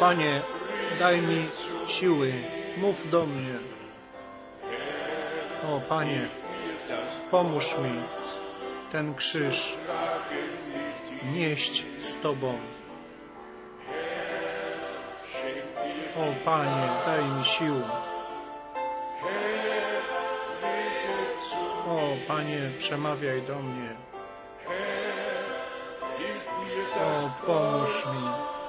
Panie, daj mi siły, mów do mnie. O Panie, pomóż mi ten krzyż nieść z Tobą. O Panie, daj mi sił. O Panie, przemawiaj do mnie. O, pomóż mi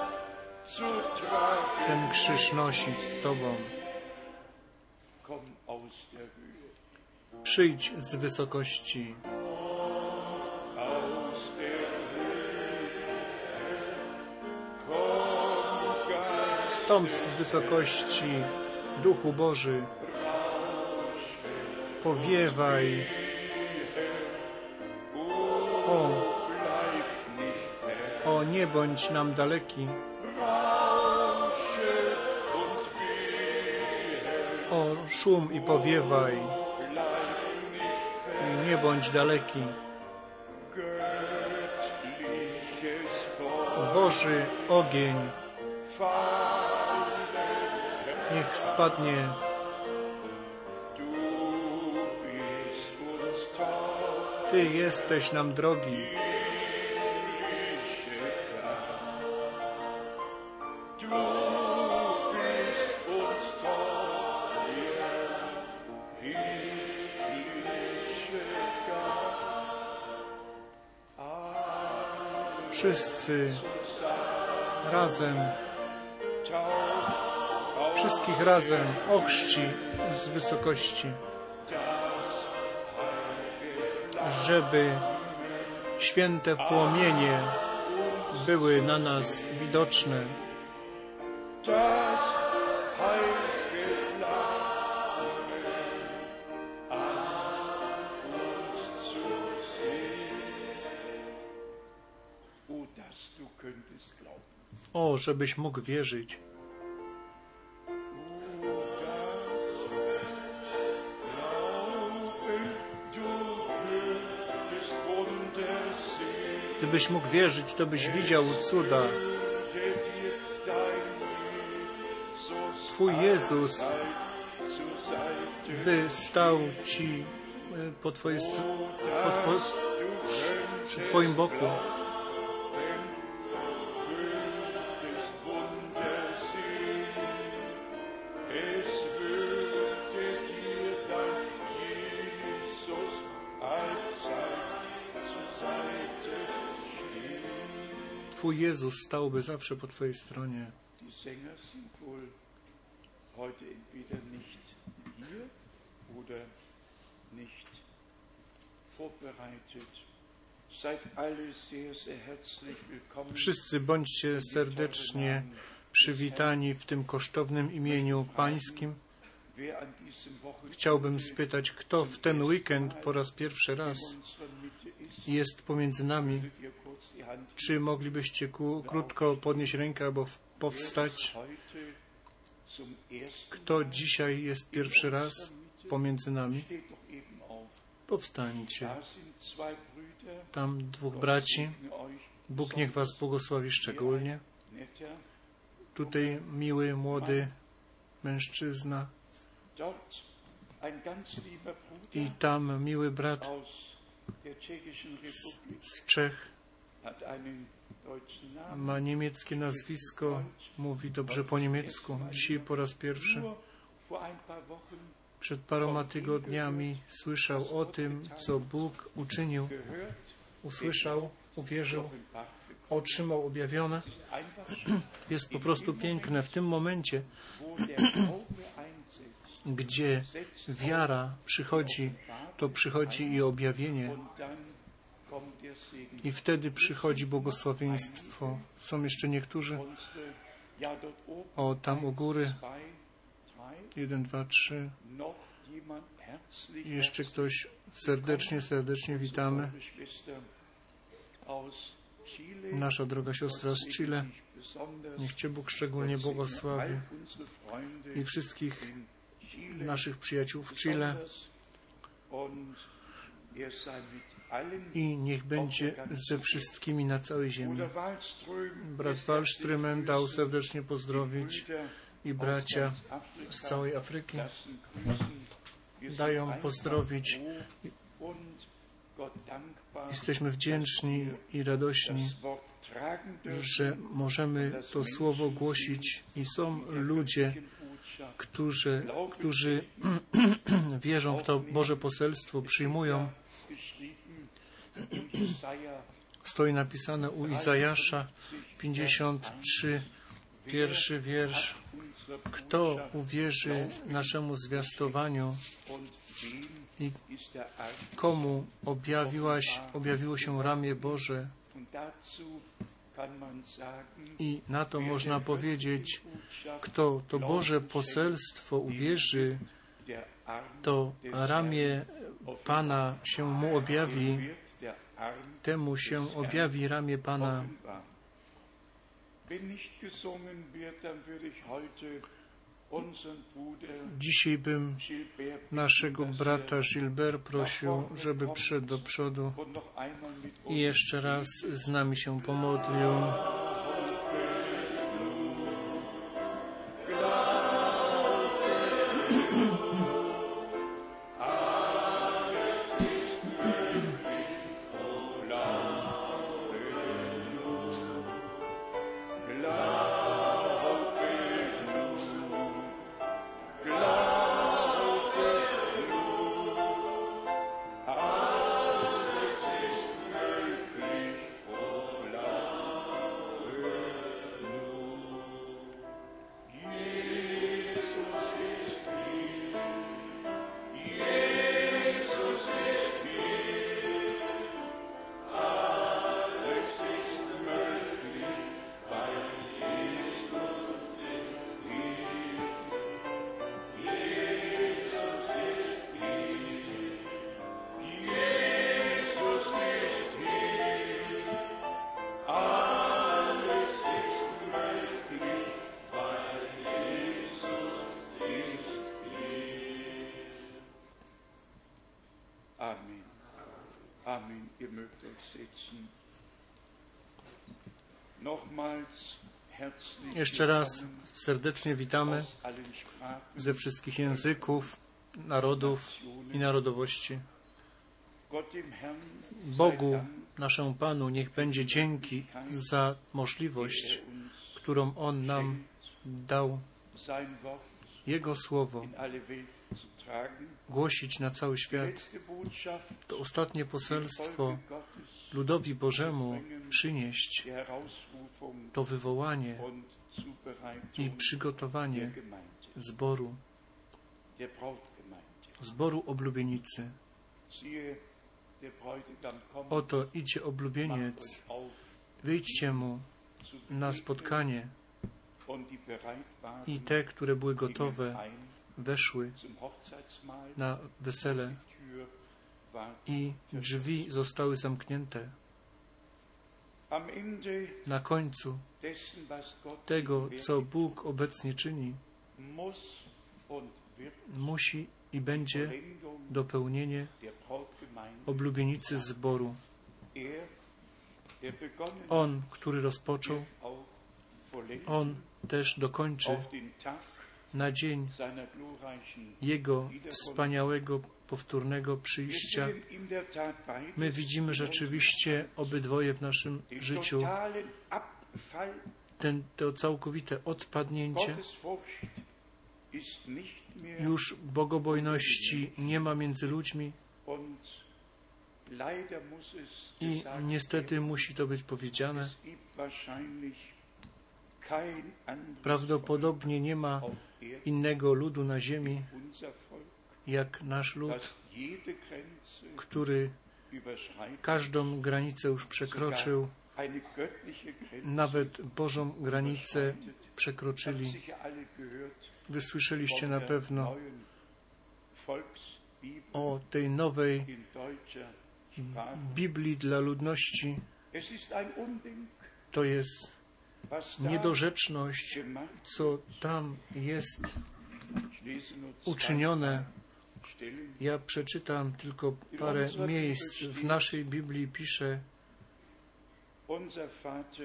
ten krzyż nosić z Tobą. Przyjdź z wysokości. Stąd z wysokości, Duchu Boży, powiewaj. O, o, nie bądź nam daleki. O, szum i powiewaj. Nie bądź daleki. Boży ogień niech spadnie. Ty jesteś nam drogi. Wszyscy razem, wszystkich razem ochrzci z wysokości, żeby święte płomienie były na nas widoczne. O, żebyś mógł wierzyć. Gdybyś mógł wierzyć, to byś widział cuda. Twój Jezus by stał Ci e, po po two, przy Twoim boku. Jezus stałby zawsze po Twojej stronie. Wszyscy bądźcie serdecznie przywitani w tym kosztownym imieniu Pańskim. Chciałbym spytać, kto w ten weekend po raz pierwszy raz jest pomiędzy nami. Czy moglibyście ku, krótko podnieść rękę albo powstać? Kto dzisiaj jest pierwszy raz pomiędzy nami? Powstańcie. Tam dwóch braci. Bóg niech Was błogosławi szczególnie. Tutaj miły, młody mężczyzna i tam miły brat z Czech. Ma niemieckie nazwisko, mówi dobrze po niemiecku. Dzisiaj po raz pierwszy, przed paroma tygodniami słyszał o tym, co Bóg uczynił. Usłyszał, uwierzył, otrzymał objawione. Jest po prostu piękne w tym momencie, gdzie wiara przychodzi, to przychodzi i objawienie. I wtedy przychodzi błogosławieństwo. Są jeszcze niektórzy, o tam u góry, jeden, dwa, trzy. jeszcze ktoś serdecznie, serdecznie witamy. Nasza droga siostra z Chile. Niech Cię Bóg szczególnie błogosławi. I wszystkich naszych przyjaciół w Chile. I niech będzie ze wszystkimi na całej ziemi. Brat Wallströmen dał serdecznie pozdrowić i bracia z całej Afryki dają pozdrowić. Jesteśmy wdzięczni i radośni, że możemy to słowo głosić i są ludzie, którzy, którzy wierzą w to Boże poselstwo, przyjmują. Stoi napisane u Izajasza 53, pierwszy wiersz. Kto uwierzy naszemu zwiastowaniu i komu objawiłaś, objawiło się ramię Boże? I na to można powiedzieć, kto to Boże poselstwo uwierzy, to ramię Pana się mu objawi, temu się objawi ramię Pana. Dzisiaj bym naszego brata er Gilbert prosił, żeby przyszedł do przodu i jeszcze raz z nami się pomodlił. Jeszcze raz serdecznie witamy ze wszystkich języków, narodów i narodowości. Bogu, naszemu Panu, niech będzie dzięki za możliwość, którą On nam dał, Jego słowo, głosić na cały świat. To ostatnie poselstwo ludowi Bożemu przynieść to wywołanie i przygotowanie zboru, zboru oblubienicy. Oto idzie oblubieniec, wyjdźcie mu na spotkanie i te, które były gotowe, weszły na wesele i drzwi zostały zamknięte. Na końcu tego, co Bóg obecnie czyni, musi i będzie dopełnienie oblubienicy zboru. Er, On, który rozpoczął, On też dokończy na dzień Jego wspaniałego, powtórnego przyjścia. My widzimy rzeczywiście obydwoje w naszym życiu. Ten, to całkowite odpadnięcie. Już bogobojności nie ma między ludźmi i niestety musi to być powiedziane. Prawdopodobnie nie ma innego ludu na ziemi jak nasz lud, który każdą granicę już przekroczył, nawet Bożą granicę przekroczyli. Wysłyszeliście na pewno o tej nowej. Biblii dla ludności. To jest niedorzeczność, co tam jest uczynione. Ja przeczytam tylko parę miejsc. W naszej Biblii pisze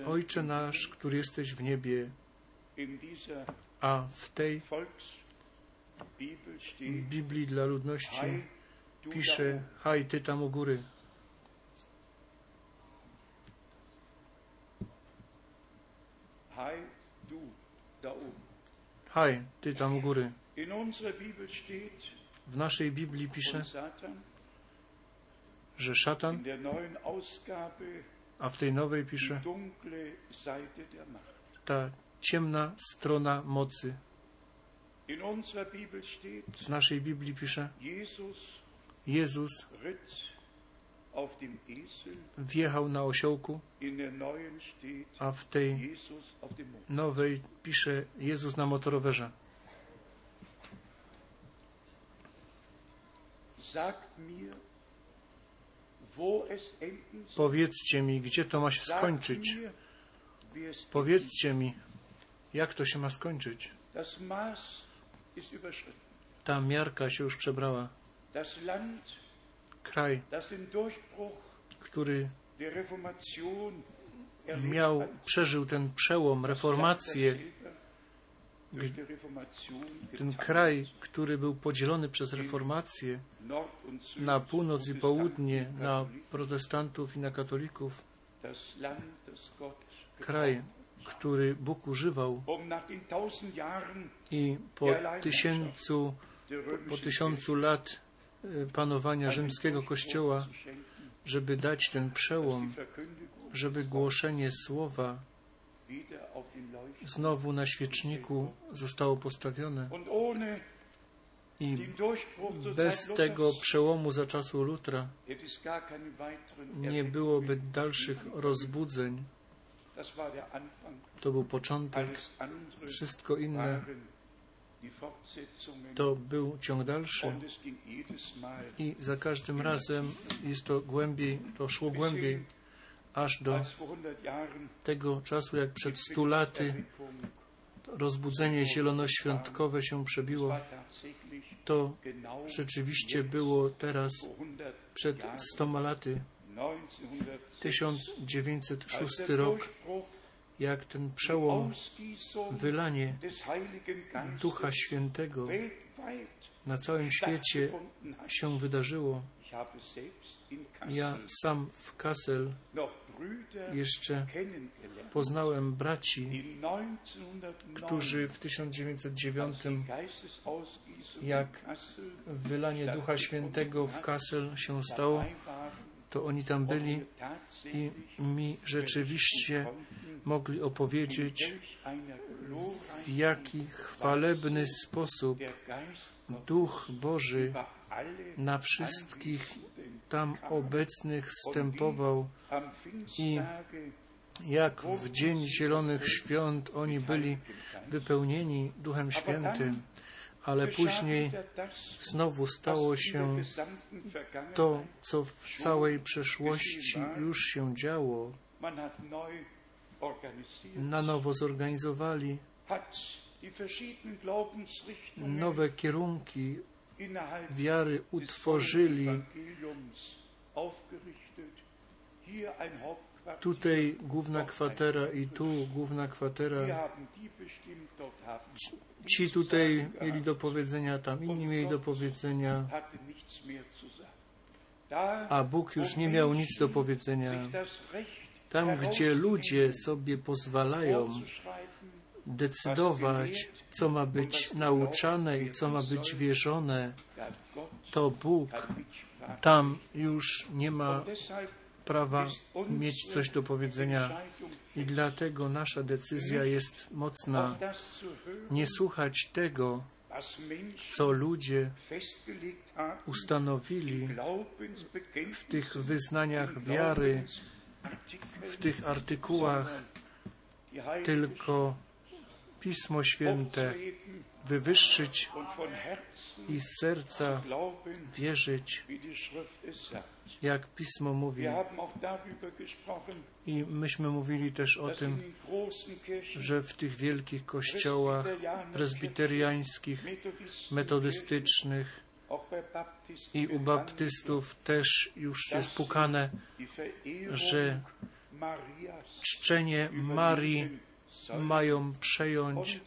Ojcze nasz, który jesteś w niebie, a w tej Biblii dla ludności pisze Haj, ty tam u góry. Haj, ty tam u góry. W naszej Biblii pisze, że szatan, a w tej nowej pisze ta ciemna strona mocy. W naszej Biblii pisze Jezus wjechał na osiołku, a w tej nowej pisze Jezus na motorowerze. Powiedzcie mi, gdzie to ma się skończyć. Powiedzcie mi, jak to się ma skończyć. Ta miarka się już przebrała. Kraj, który miał, przeżył ten przełom, reformację, das selber durch die Reformation ten kraj, który był podzielony przez reformację na północ i południe, na protestantów i na katolików, kraj, który Bóg używał i po tysiącu, po tysiącu lat y, panowania rzymskiego kościoła, żeby dać ten przełom, żeby głoszenie słowa znowu na świeczniku zostało postawione i bez tego przełomu za czasu Lutra nie byłoby dalszych rozbudzeń. To był początek. Wszystko inne to był ciąg dalszy. I za każdym razem jest to głębiej, to szło głębiej, aż do 100 tego czasu, jak przed stu laty rozbudzenie zielonoświątkowe się przebiło. To rzeczywiście było teraz 100 przed Jahren, stoma laty, 1906, 1906 als der rok, jak ten przełom, wylanie Ducha Świętego na całym świecie się wydarzyło. Ja sam w Kassel jeszcze poznałem braci, die 1909 którzy w 1909 als die Geistesausgießung jak wylanie Ducha Świętego w Kassel się stało, to oni tam byli i mi rzeczywiście mogli opowiedzieć, w jaki chwalebny sposób Duch Boży na wszystkich tam obecnych stępował, Pfingsttage jak w Dzień Zielonych Świąt oni byli wypełnieni Duchem Świętym, ale później znowu stało się to, co w całej przeszłości już się działo. Na nowo zorganizowali nowe kierunki wiary utworzyli. Tutaj główna kwatera i tu główna kwatera. Ci tutaj mieli do powiedzenia, tam inni mieli do powiedzenia, a Bóg już nie miał nic do powiedzenia. Tam, gdzie ludzie sobie pozwalają decydować, co ma być nauczane i co ma być wierzone, to Bóg tam już nie ma prawa mieć coś do powiedzenia. I dlatego nasza decyzja jest mocna. Nie słuchać tego, co ludzie ustanowili w tych wyznaniach wiary, w tych artykułach, tylko Pismo Święte wywyższyć i z serca wierzyć, jak Pismo mówi. I myśmy mówili też o tym, że w tych wielkich kościołach presbiteriańskich, Methodisten, metodystycznych, i u baptystów też już jest pukane, że czczenie Marii mają przejąć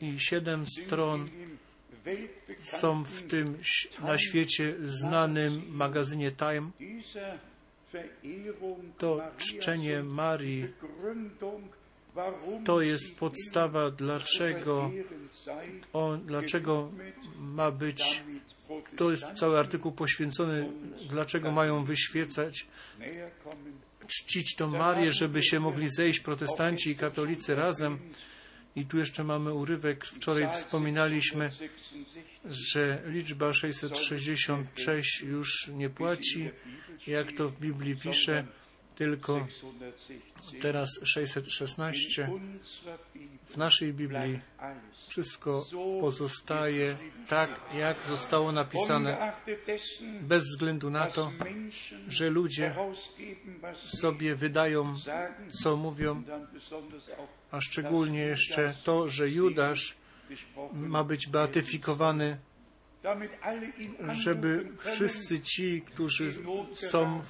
i siedem stron są w tym na świecie znanym magazynie Time. To czczenie Marii to jest podstawa, dlaczego on, dlaczego ma być, to jest cały artykuł poświęcony, dlaczego mają wyświecać. Czcić tą Marię, żeby się mogli zejść protestanci i katolicy razem. I tu jeszcze mamy urywek, wczoraj wspominaliśmy, że liczba 666 już nie płaci, jak to w Biblii pisze, tylko teraz 616. W naszej Biblii wszystko pozostaje tak, jak zostało napisane, bez względu na to, że ludzie sobie wydają, co mówią, a szczególnie jeszcze to, że Judasz ma być beatyfikowany, żeby wszyscy ci, którzy są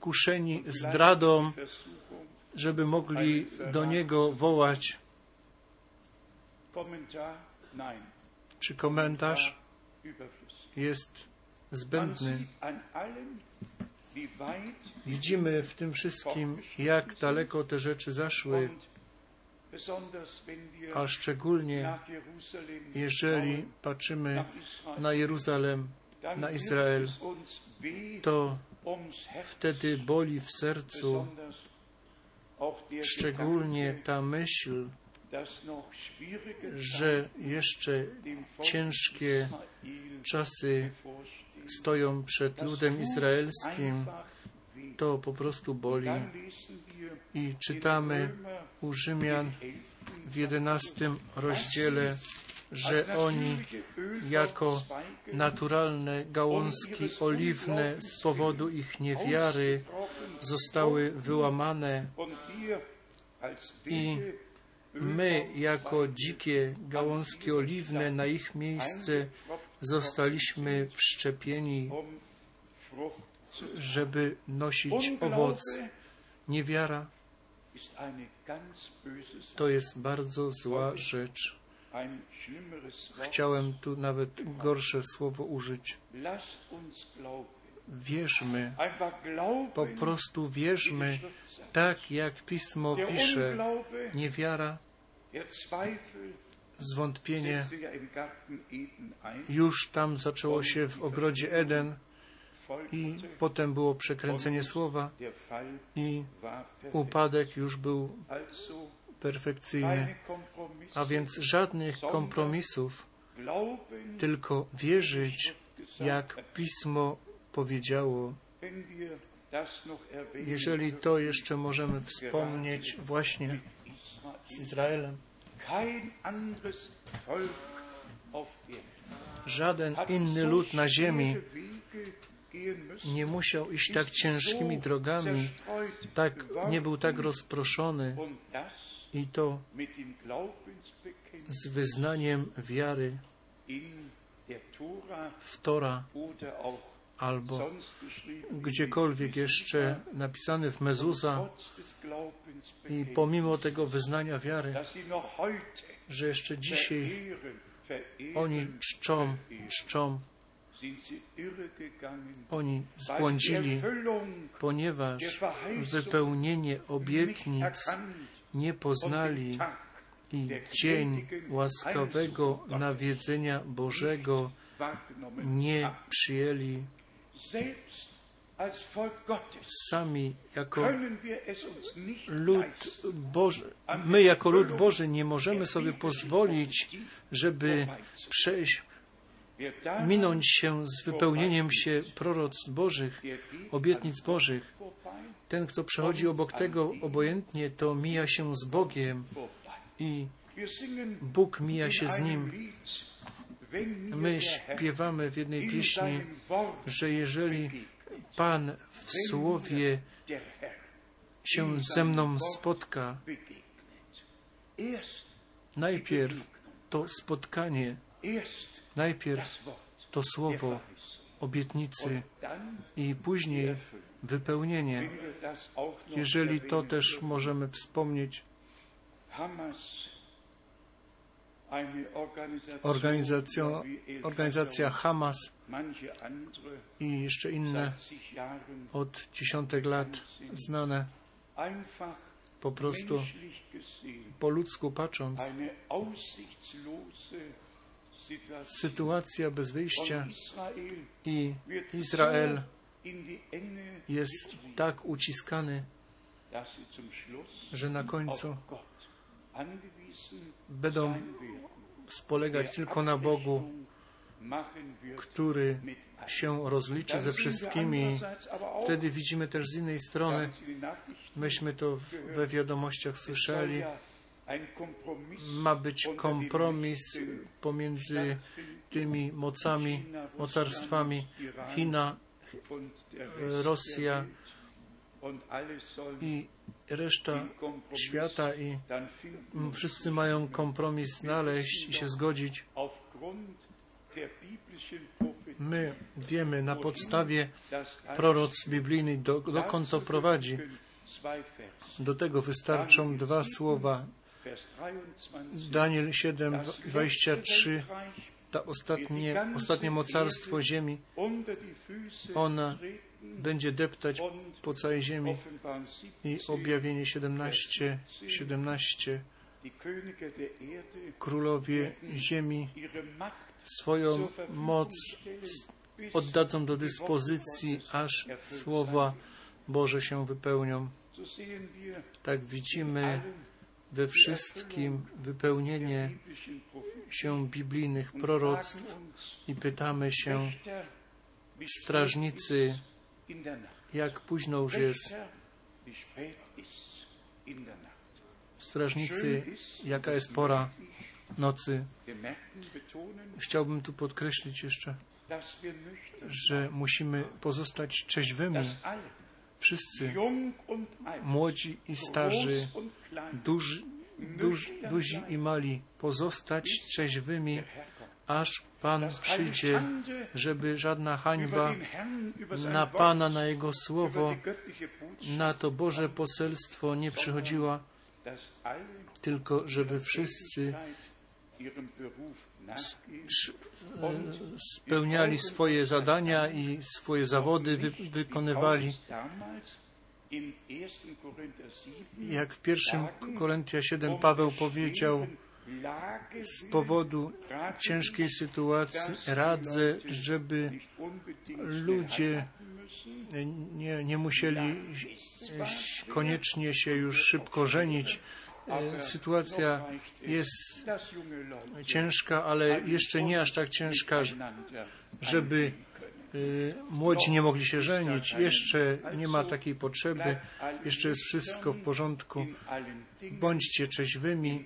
kuszeni zdradą, żeby mogli do Niego wołać, czy komentarz jest zbędny. Widzimy w tym wszystkim, jak daleko te rzeczy zaszły, a szczególnie jeżeli patrzymy na Jeruzalem, na Izrael, to wtedy boli w sercu szczególnie ta myśl, że jeszcze ciężkie czasy stoją przed ludem izraelskim, to po prostu boli. I czytamy u Rzymian im 11. w jedenastym rozdziale, że oni jako naturalne gałązki oliwne z powodu ich niewiary zostały wyłamane i my jako dzikie gałązki oliwne na ich miejsce zostaliśmy wszczepieni, żeby nosić owoc. Niewiara to jest bardzo zła rzecz. Chciałem tu nawet gorsze słowo użyć. Wierzmy, po prostu wierzmy, tak jak Pismo pisze. Niewiara, zwątpienie. już tam zaczęło się w ogrodzie Eden. I potem było przekręcenie słowa. I upadek już był perfekcyjny. A więc żadnych kompromisów, tylko wierzyć, jak Pismo powiedziało. Jeżeli to jeszcze możemy wspomnieć właśnie z Izraelem, żaden inny lud na ziemi nie musiał iść tak ciężkimi drogami, tak, nie był tak rozproszony i to z wyznaniem wiary w Tora albo gdziekolwiek jeszcze napisany w Mezuza i pomimo tego wyznania wiary, że jeszcze dzisiaj oni czczą, czczą, oni zbłądzili, ponieważ wypełnienie obietnic nie poznali i dzień łaskawego nawiedzenia Bożego nie przyjęli. Sami jako lud Boży, my jako lud Boży nie możemy sobie pozwolić, żeby przejść, minąć się z wypełnieniem się proroctw Bożych, obietnic Bożych. Ten, kto przechodzi obok tego obojętnie, to mija się z Bogiem i Bóg mija się z nim. My śpiewamy w jednej pieśni, że jeżeli Pan w słowie się ze mną spotka, najpierw to spotkanie Najpierw to słowo obietnicy i później wypełnienie. Jeżeli to też możemy wspomnieć, organizacja, organizacja Hamas i jeszcze inne od dziesiątek lat znane, po prostu po ludzku patrząc. Sytuacja bez wyjścia i Izrael jest tak uciskany, że na końcu będą spolegać tylko na Bogu, który się rozliczy ze wszystkimi. Wtedy widzimy też z innej strony, myśmy to we wiadomościach słyszeli, ma być kompromis pomiędzy tymi mocami, mocarstwami China Rosja i reszta świata i wszyscy mają kompromis znaleźć i się zgodzić. My wiemy na podstawie proroc biblijnych, do, dokąd to prowadzi. Do tego wystarczą dwa słowa. Vers 23. Daniel 7, Das 23, Weltreich ta ostatnie, ostatnie mocarstwo ziemi, Ona będzie deptać po całej ziemi. I 17, objawienie 17, 17, die Könige der Erde królowie ziemi swoją moc oddadzą do dyspozycji, aż słowa Boże się wypełnią. Tak widzimy we wszystkim wypełnienie się biblijnych proroctw i pytamy się, strażnicy, jak późno już jest. Strażnicy, jaka jest pora nocy. Chciałbym tu podkreślić jeszcze, że musimy pozostać trzeźwymi, wszyscy, młodzi i starzy, duży, duż, duzi i mali, pozostać trzeźwymi, aż Pan przyjdzie, żeby żadna hańba na Pana, na Jego słowo, na to Boże poselstwo nie przychodziła, tylko żeby wszyscy spełniali swoje zadania i swoje zawody wy, wykonywali. Damals in 1. Korinther 7 Jak w pierwszym Korintia 7 Paweł powiedział, z powodu ciężkiej sytuacji radzę, żeby ludzie nie, nie musieli koniecznie się już szybko żenić. E, Sytuacja jest ciężka, ale jeszcze nie aż tak ciężka, żeby młodzi nie mogli się żenić. Jeszcze nie ma takiej potrzeby. Jeszcze jest wszystko w porządku. Bądźcie trzeźwymi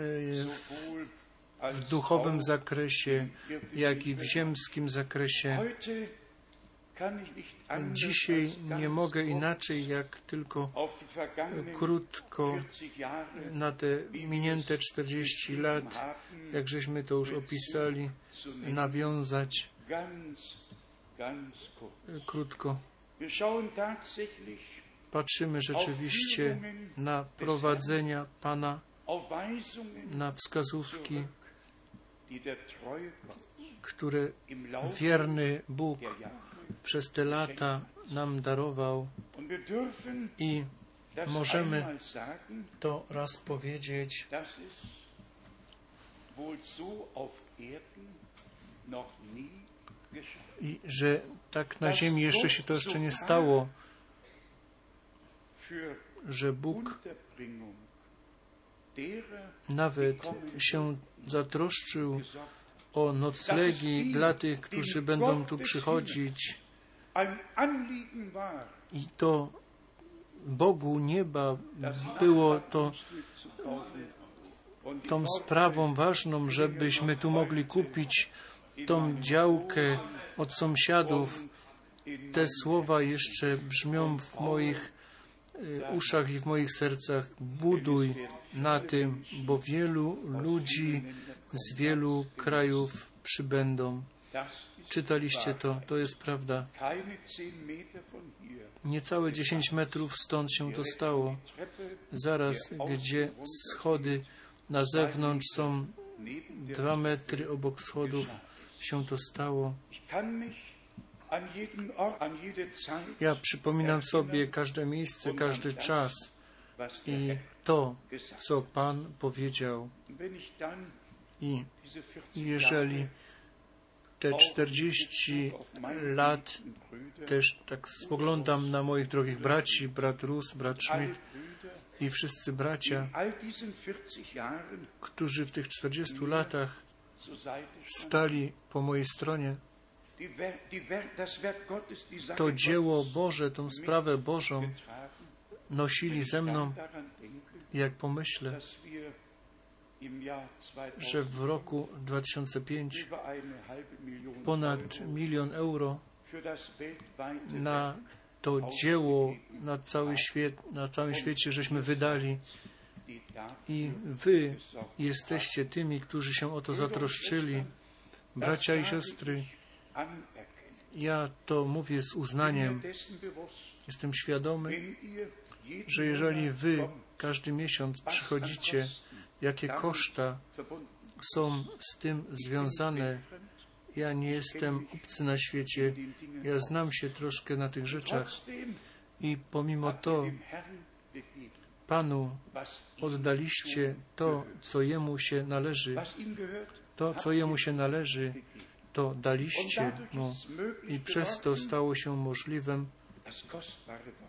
y, w duchowym zakresie, jak i w ziemskim zakresie. Dzisiaj nie mogę inaczej, jak tylko krótko na te minięte 40 lat, jak żeśmy to już opisali, nawiązać krótko. Patrzymy rzeczywiście na prowadzenia Pana, na wskazówki, które wierny Bóg przez te lata nam darował. I możemy to raz powiedzieć, i że tak na ziemi jeszcze się to jeszcze nie stało, że Bóg nawet się zatroszczył o noclegi dla tych, którzy będą tu przychodzić. I to Bogu nieba było to tą sprawą ważną, żebyśmy tu mogli kupić tą działkę od sąsiadów. Te słowa jeszcze brzmią w moich uszach i w moich sercach. Buduj na tym, bo wielu ludzi z wielu krajów przybędą. Czytaliście to, to jest prawda. Niecałe 10 metrów stąd się to stało. Zaraz, gdzie schody na zewnątrz są dwa metry obok schodów, się to stało. Ja przypominam sobie każde miejsce, każdy czas i to, co Pan powiedział. I diese 40 jeżeli te auf 40 auf meine lat też tak spoglądam na moich drogich braci, brat Rus, brat Schmidt i wszyscy bracia, in all diesen 40 Jahren którzy w tych 40 latach. Stali po mojej stronie, to dzieło Boże, tą sprawę Bożą nosili ze mną, jak pomyślę, że w roku 2005 über eine halbe Million ponad milion euro na to dzieło na cały świat, na całym świecie żeśmy wydali i wy jesteście tymi, którzy się o to zatroszczyli. Bracia i siostry, ja to mówię z uznaniem. Jestem świadomy, że jeżeli wy każdy miesiąc przychodzicie, jakie koszta są z tym związane, ja nie jestem obcy na świecie, ja znam się troszkę na tych rzeczach i pomimo to Panu oddaliście to, co Jemu się należy, to, co Jemu się należy, to daliście Mu. i przez to stało się możliwym,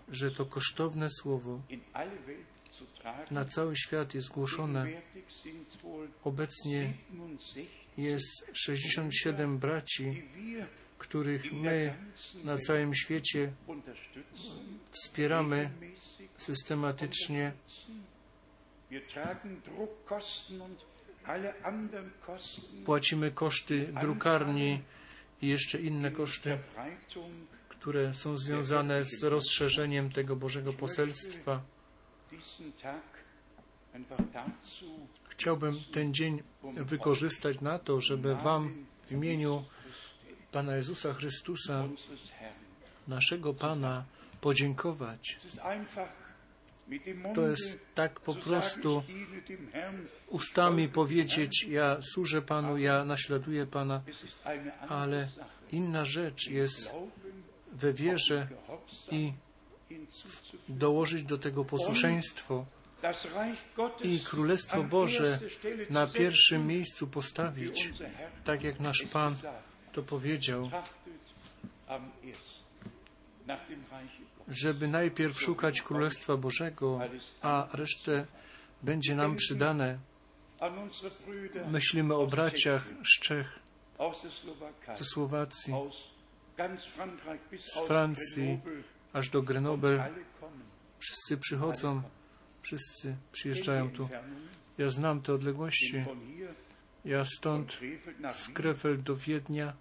że to kosztowne słowo na cały świat jest głoszone. Obecnie 67, jest 67 braci, których my na całym świecie wspieramy systematycznie. Płacimy koszty drukarni i jeszcze inne koszty, które są związane z rozszerzeniem tego Bożego poselstwa. Chciałbym ten dzień wykorzystać na to, żeby Wam w imieniu Pana Jezusa Chrystusa, naszego Pana, podziękować. To jest tak po prostu ustami powiedzieć, ja służę Panu, ja naśladuję Pana, ale inna rzecz jest we wierze i dołożyć do tego posłuszeństwo i Królestwo Boże na pierwszym miejscu postawić, tak jak nasz Pan to powiedział, Żeby najpierw szukać Królestwa Bożego, a resztę będzie nam przydane. Myślimy o braciach z Czech, ze Słowacji, z Francji, aż do Grenoble. Wszyscy przychodzą, wszyscy przyjeżdżają tu. Ja znam te odległości. Ja stąd z Krefeld do Wiednia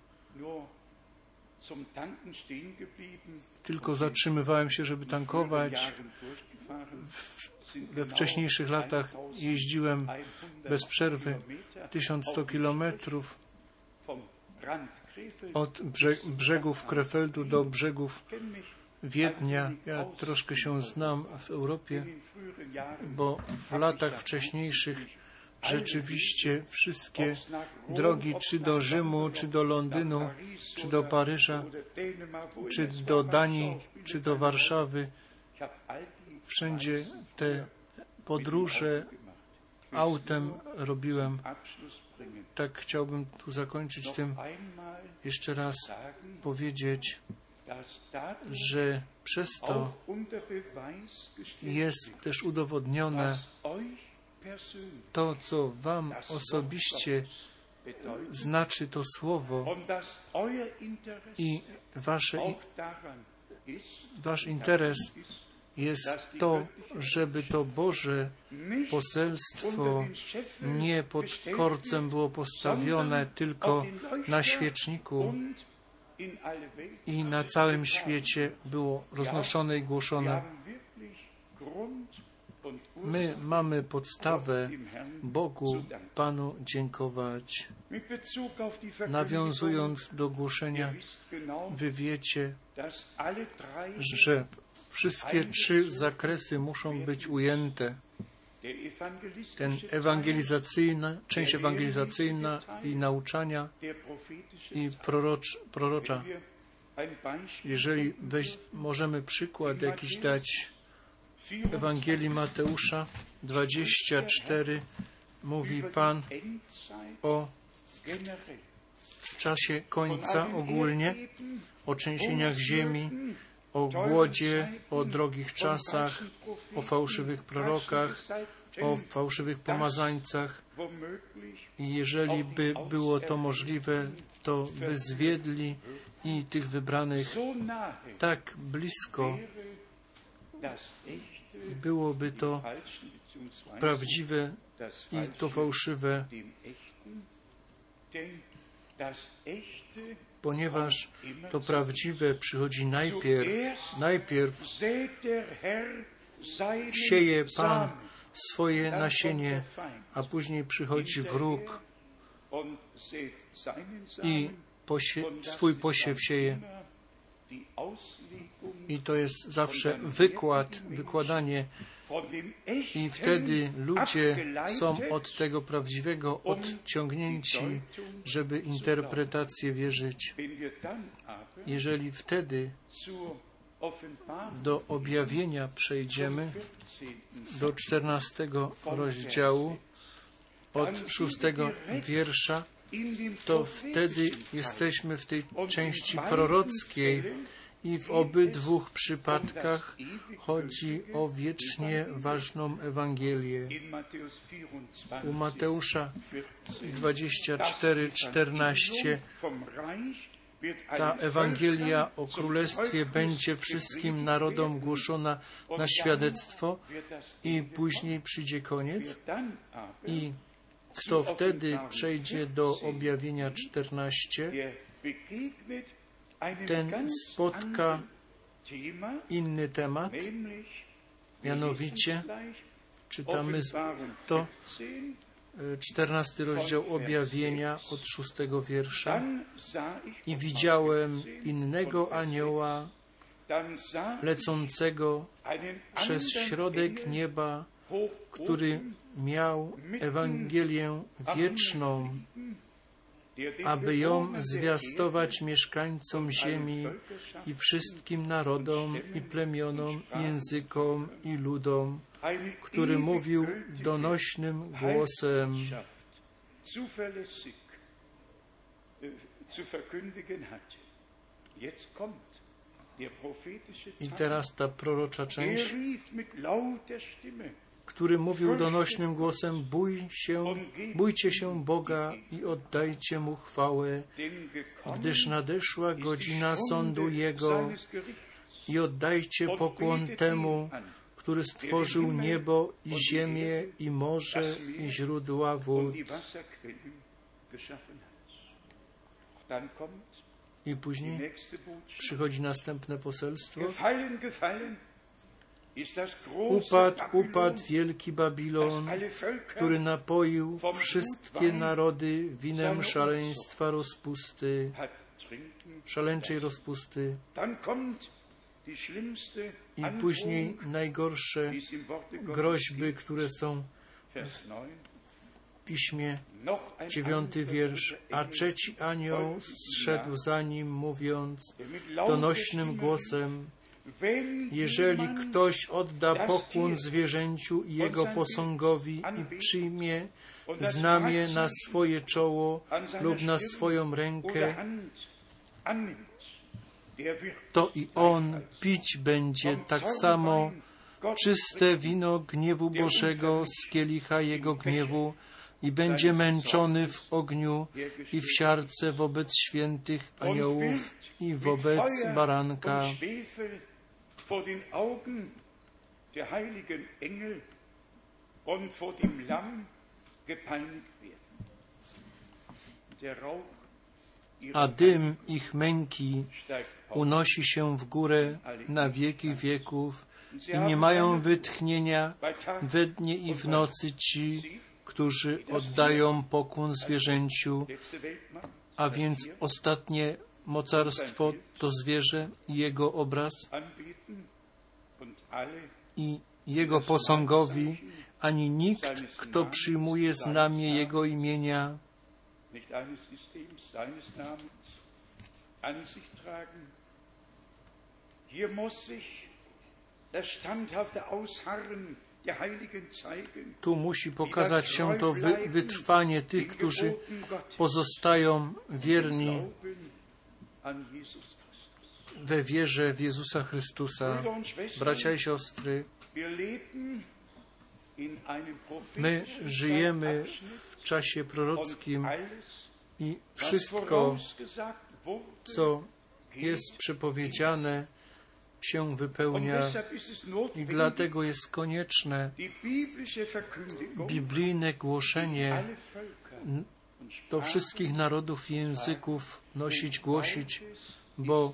tylko zatrzymywałem się, żeby tankować. We wcześniejszych latach 1100 jeździłem bez przerwy Kilometer 1100 auf die kilometrów od brze- brzegów Krefeldu do brzegów Wiednia. Ja troszkę się znam w Europie, bo w latach wcześniejszych rzeczywiście wszystkie drogi, czy do Rzymu, czy do Londynu, czy do Paryża, czy do Danii, czy do Warszawy, wszędzie te podróże autem robiłem. Tak chciałbym tu zakończyć tym, jeszcze raz powiedzieć, że przez to jest też udowodnione to, co Wam osobiście znaczy to słowo i wasze, Wasz interes jest to, żeby to Boże poselstwo nie pod korcem było postawione, tylko na świeczniku i na całym świecie było roznoszone i głoszone. My mamy podstawę Bogu, Panu dziękować. Nawiązując do głoszenia, wy wiecie, że wszystkie trzy zakresy muszą być ujęte. Ten ewangelizacyjna, część ewangelizacyjna i nauczania i prorocz, prorocza. Jeżeli weź, możemy przykład jakiś dać, 24 Ewangelii Mateusza 24 mówi Pan o czasie końca ogólnie, o trzęsieniach ziemi, o głodzie, o drogich czasach, o fałszywych prorokach, o fałszywych pomazańcach. I jeżeli by było to możliwe, to by zwiedli i tych wybranych tak blisko byłoby to prawdziwe i to fałszywe, ponieważ to prawdziwe przychodzi najpierw, najpierw sieje Pan swoje nasienie, a później przychodzi wróg i posie, swój posiew sieje. I to jest zawsze wykład, wykładanie i wtedy ludzie są od tego prawdziwego odciągnięci, żeby interpretację wierzyć. Jeżeli wtedy do objawienia przejdziemy, 14. do 14 rozdziału, od 6 wiersza, to wtedy jesteśmy w tej części prorockiej i w obydwu przypadkach chodzi o wiecznie ważną Ewangelię. in Matthäus 24, U Mateusza 14 24, 14 ta Ewangelia o Królestwie będzie wszystkim narodom głoszona na świadectwo i później przyjdzie koniec. I kto wtedy przejdzie do objawienia 14, ten spotka inny temat, mianowicie czytamy to e, 14 rozdział objawienia od 6 wiersza. I widziałem innego anioła lecącego przez środek nieba, który miał Ewangelię wieczną, aby ją zwiastować mieszkańcom ziemi i wszystkim narodom i plemionom, językom i ludom, który mówił donośnym głosem. I teraz ta prorocza część, który mówił donośnym głosem: Bój się, bójcie się Boga i oddajcie mu chwałę, gdyż nadeszła godzina sądu Jego i oddajcie pokłon temu, który stworzył niebo i ziemię i morze i źródła wód. I później przychodzi następne poselstwo. Upadł, upadł wielki Babilon, który napoił wszystkie narody winem szaleństwa rozpusty, szaleńczej rozpusty. I później najgorsze groźby, które są gibt. Vers 9. w piśmie. Dziewiąty wiersz. A trzeci anioł zszedł za nim, mówiąc donośnym głosem: Jeżeli ktoś odda pokłon zwierzęciu i jego posągowi i przyjmie znamię na swoje czoło lub na swoją rękę, to i on pić będzie tak samo czyste wino gniewu Bożego z kielicha jego gniewu i będzie męczony w ogniu i w siarce wobec świętych aniołów i wobec baranka. A dym ich męki unosi się w górę na wieki wieków i nie mają wytchnienia we dnie i w nocy ci, którzy oddają pokłon zwierzęciu, a więc ostatnie mocarstwo to zwierzę i jego obraz i jego posągowi, ani nikt, kto przyjmuje znamię jego imienia. Hier muss sich das standhafte Ausharren tu musi pokazać się to wy, wytrwanie tych, którzy pozostają wierni we wierze w Jezusa Chrystusa. Bracia i siostry, my żyjemy w czasie prorockim i wszystko, co jest przepowiedziane, się wypełnia i dlatego jest konieczne biblijne głoszenie do wszystkich narodów języków nosić, głosić, bo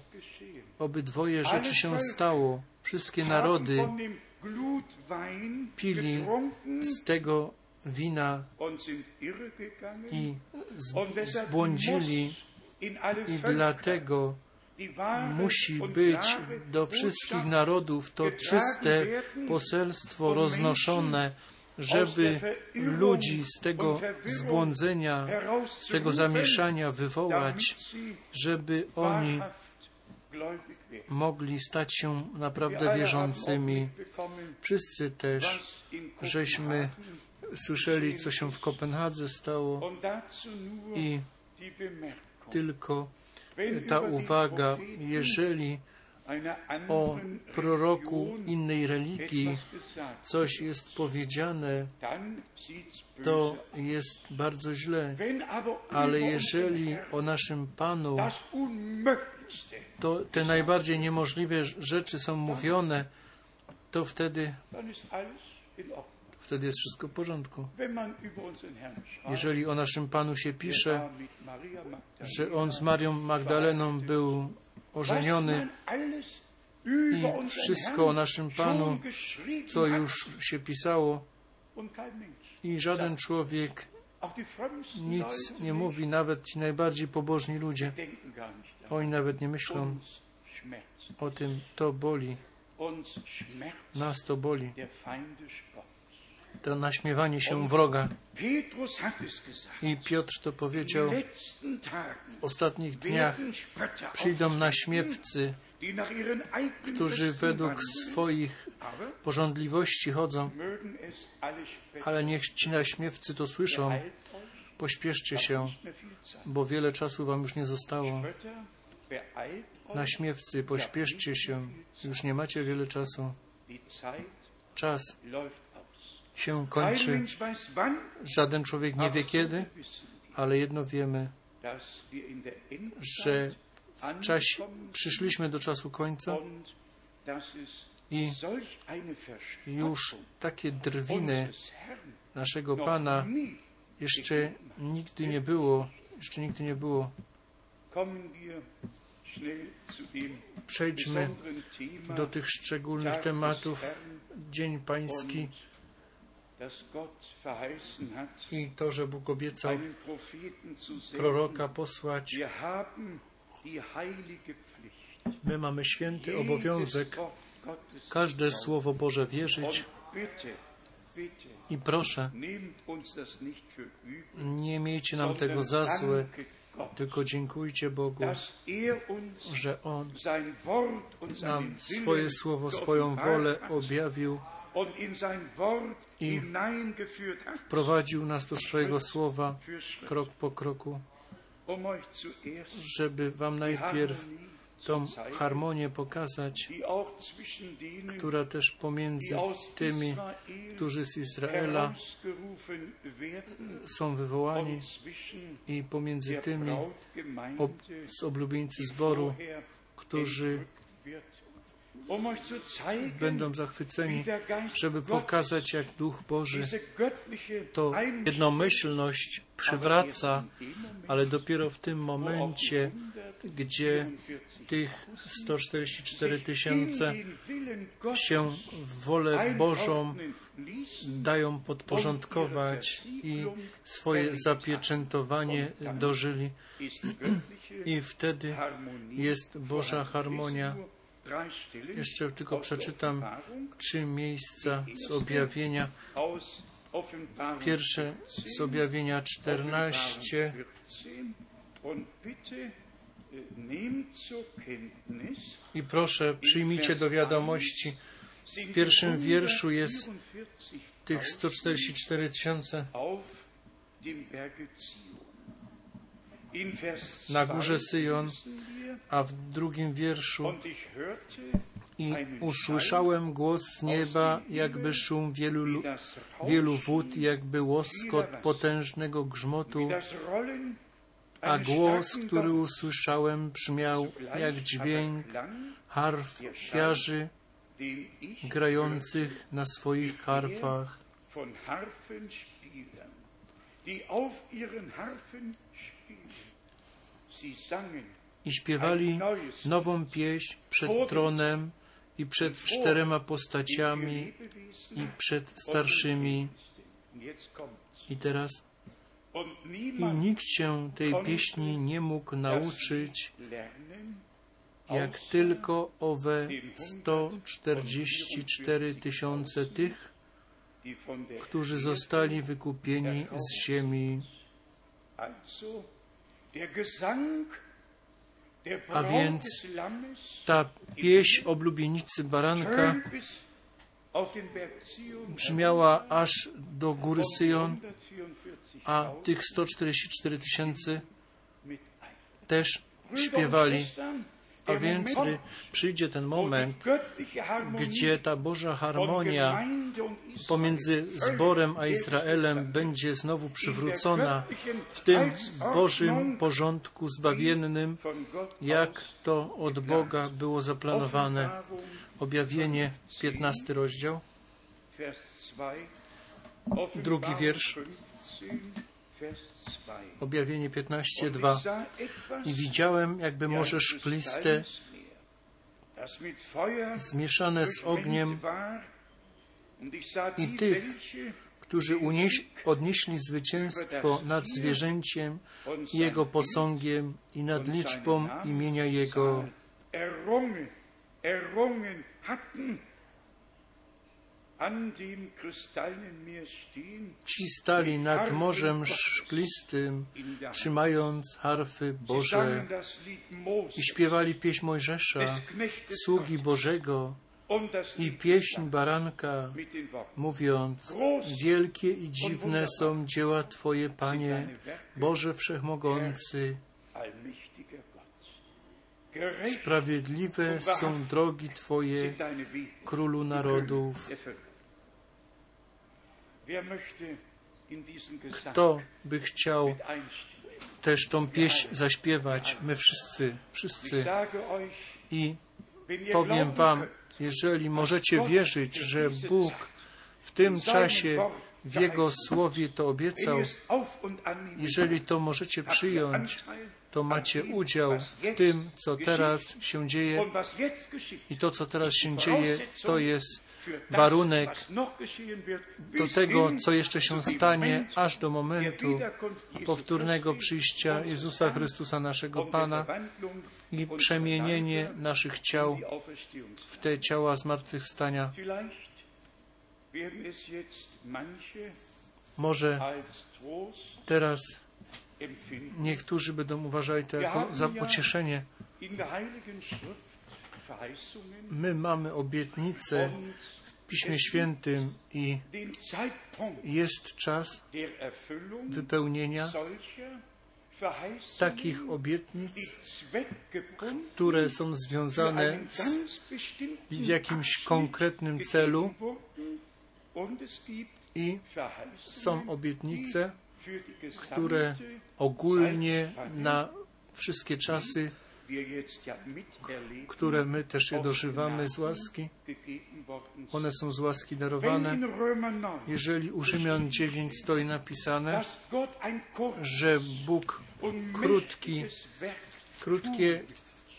obydwoje rzeczy się stało. Wszystkie narody pili z tego wina i zbłądzili i dlatego musi być do wszystkich narodów to czyste poselstwo roznoszone, żeby ludzi z tego zbłądzenia, z tego zamieszania wywołać, żeby oni mogli stać się naprawdę wierzącymi. Wszyscy też żeśmy słyszeli, co się w Kopenhadze stało i tylko ta uwaga, jeżeli o proroku innej religii coś jest powiedziane, to jest bardzo źle. Ale jeżeli o naszym Panu to te najbardziej niemożliwe rzeczy są mówione, to wtedy, wtedy jest wszystko w porządku. Jeżeli o naszym Panu się pisze, że on z Marią Magdaleną był ożeniony i wszystko o naszym Panu, co już się pisało i żaden człowiek nic nie mówi, nawet ci najbardziej pobożni ludzie. Oni nawet nie myślą o tym, to boli, nas to boli. To naśmiewanie się wroga. I Piotr to powiedział, w ostatnich dniach przyjdą naśmiewcy, którzy według swoich porządliwości chodzą, ale niech ci naśmiewcy to słyszą. Pośpieszcie się, bo wiele czasu wam już nie zostało. Naśmiewcy, pośpieszcie się, już nie macie wiele czasu. Czas. Się kończy. Żaden człowiek nie wie kiedy, ale jedno wiemy, że w czasie przyszliśmy do czasu końca i już takie drwiny naszego Pana jeszcze nigdy nie było, jeszcze nigdy nie było. Przejdźmy do tych szczególnych tematów. Dzień Pański i to, że Bóg obiecał proroka posłać. My mamy święty obowiązek każde. Słowo Boże wierzyć i proszę, nie miejcie nam tego za złe, tylko dziękujcie Bogu, er że On nam swoje słowo, swoją wolę objawił, I hineingeführt hat, prowadził nas do swojego słowa krok po kroku, um żeby Wam najpierw tą harmonię pokazać, która też pomiędzy tymi, którzy z Izraela są wywołani i pomiędzy tymi ob, z oblubieńcy zboru, którzy będą zachwyceni, żeby pokazać, jak Duch Boży to jednomyślność przywraca, ale dopiero w tym momencie, gdzie tych 144 tysiące się w wolę Bożą dają podporządkować i swoje zapieczętowanie dożyli. I wtedy jest Boża harmonia. Jeszcze tylko przeczytam trzy miejsca z objawienia. Pierwsze z objawienia 14. I proszę, przyjmijcie do wiadomości, w pierwszym wierszu jest tych 144 tysiące na górze Syjon, a w drugim wierszu. I usłyszałem głos z nieba, jakby szum wielu, wielu wód, jakby łoskot potężnego grzmotu, a głos, który usłyszałem, brzmiał jak dźwięk harfiarzy grających na swoich harfach. I śpiewali nową pieśń przed tronem i przed czterema postaciami i przed starszymi. I teraz i nikt się tej pieśni nie mógł nauczyć, jak tylko owe 144 tysiące tych, którzy zostali wykupieni z ziemi. A więc ta pieśń oblubienicy baranka brzmiała aż do góry Syjon, a tych 144 tysięcy też śpiewali. A więc przyjdzie ten moment, gdzie ta Boża harmonia pomiędzy zborem a Izraelem będzie znowu przywrócona w tym Bożym porządku zbawiennym, jak to od Boga było zaplanowane. Objawienie, 15 rozdział, drugi wiersz. Objawienie 15:2 I widziałem jakby morze szkliste zmieszane z ogniem i tych, którzy unieś, odnieśli zwycięstwo nad zwierzęciem jego posągiem i nad liczbą imienia jego. Ci stali nad morzem szklistym, trzymając harfy Boże i śpiewali pieśń Mojżesza, sługi Bożego i pieśń Baranka, mówiąc, wielkie i dziwne są dzieła Twoje, Panie, Boże Wszechmogący. Sprawiedliwe są drogi Twoje, Królu Narodów. Kto by chciał też tą pieśń zaśpiewać? My wszyscy, wszyscy. I powiem Wam, jeżeli możecie wierzyć, że Bóg w tym czasie w Jego Słowie to obiecał, jeżeli to możecie przyjąć, to macie udział w tym, co teraz się dzieje. I to, co teraz się dzieje, to jest warunek do tego, co jeszcze się stanie, aż do momentu powtórnego przyjścia Jezusa Chrystusa, naszego Pana i przemienienie naszych ciał w te ciała zmartwychwstania. Może teraz niektórzy będą uważali to jako za pocieszenie. My mamy obietnicę w Piśmie Świętym i jest czas wypełnienia takich obietnic, które są związane z, w jakimś konkretnym celu i są obietnice, które ogólnie na wszystkie czasy które my też je dożywamy z łaski. One są z łaski darowane. Jeżeli u Rzymian 9 stoi napisane, że Bóg krótki, krótkie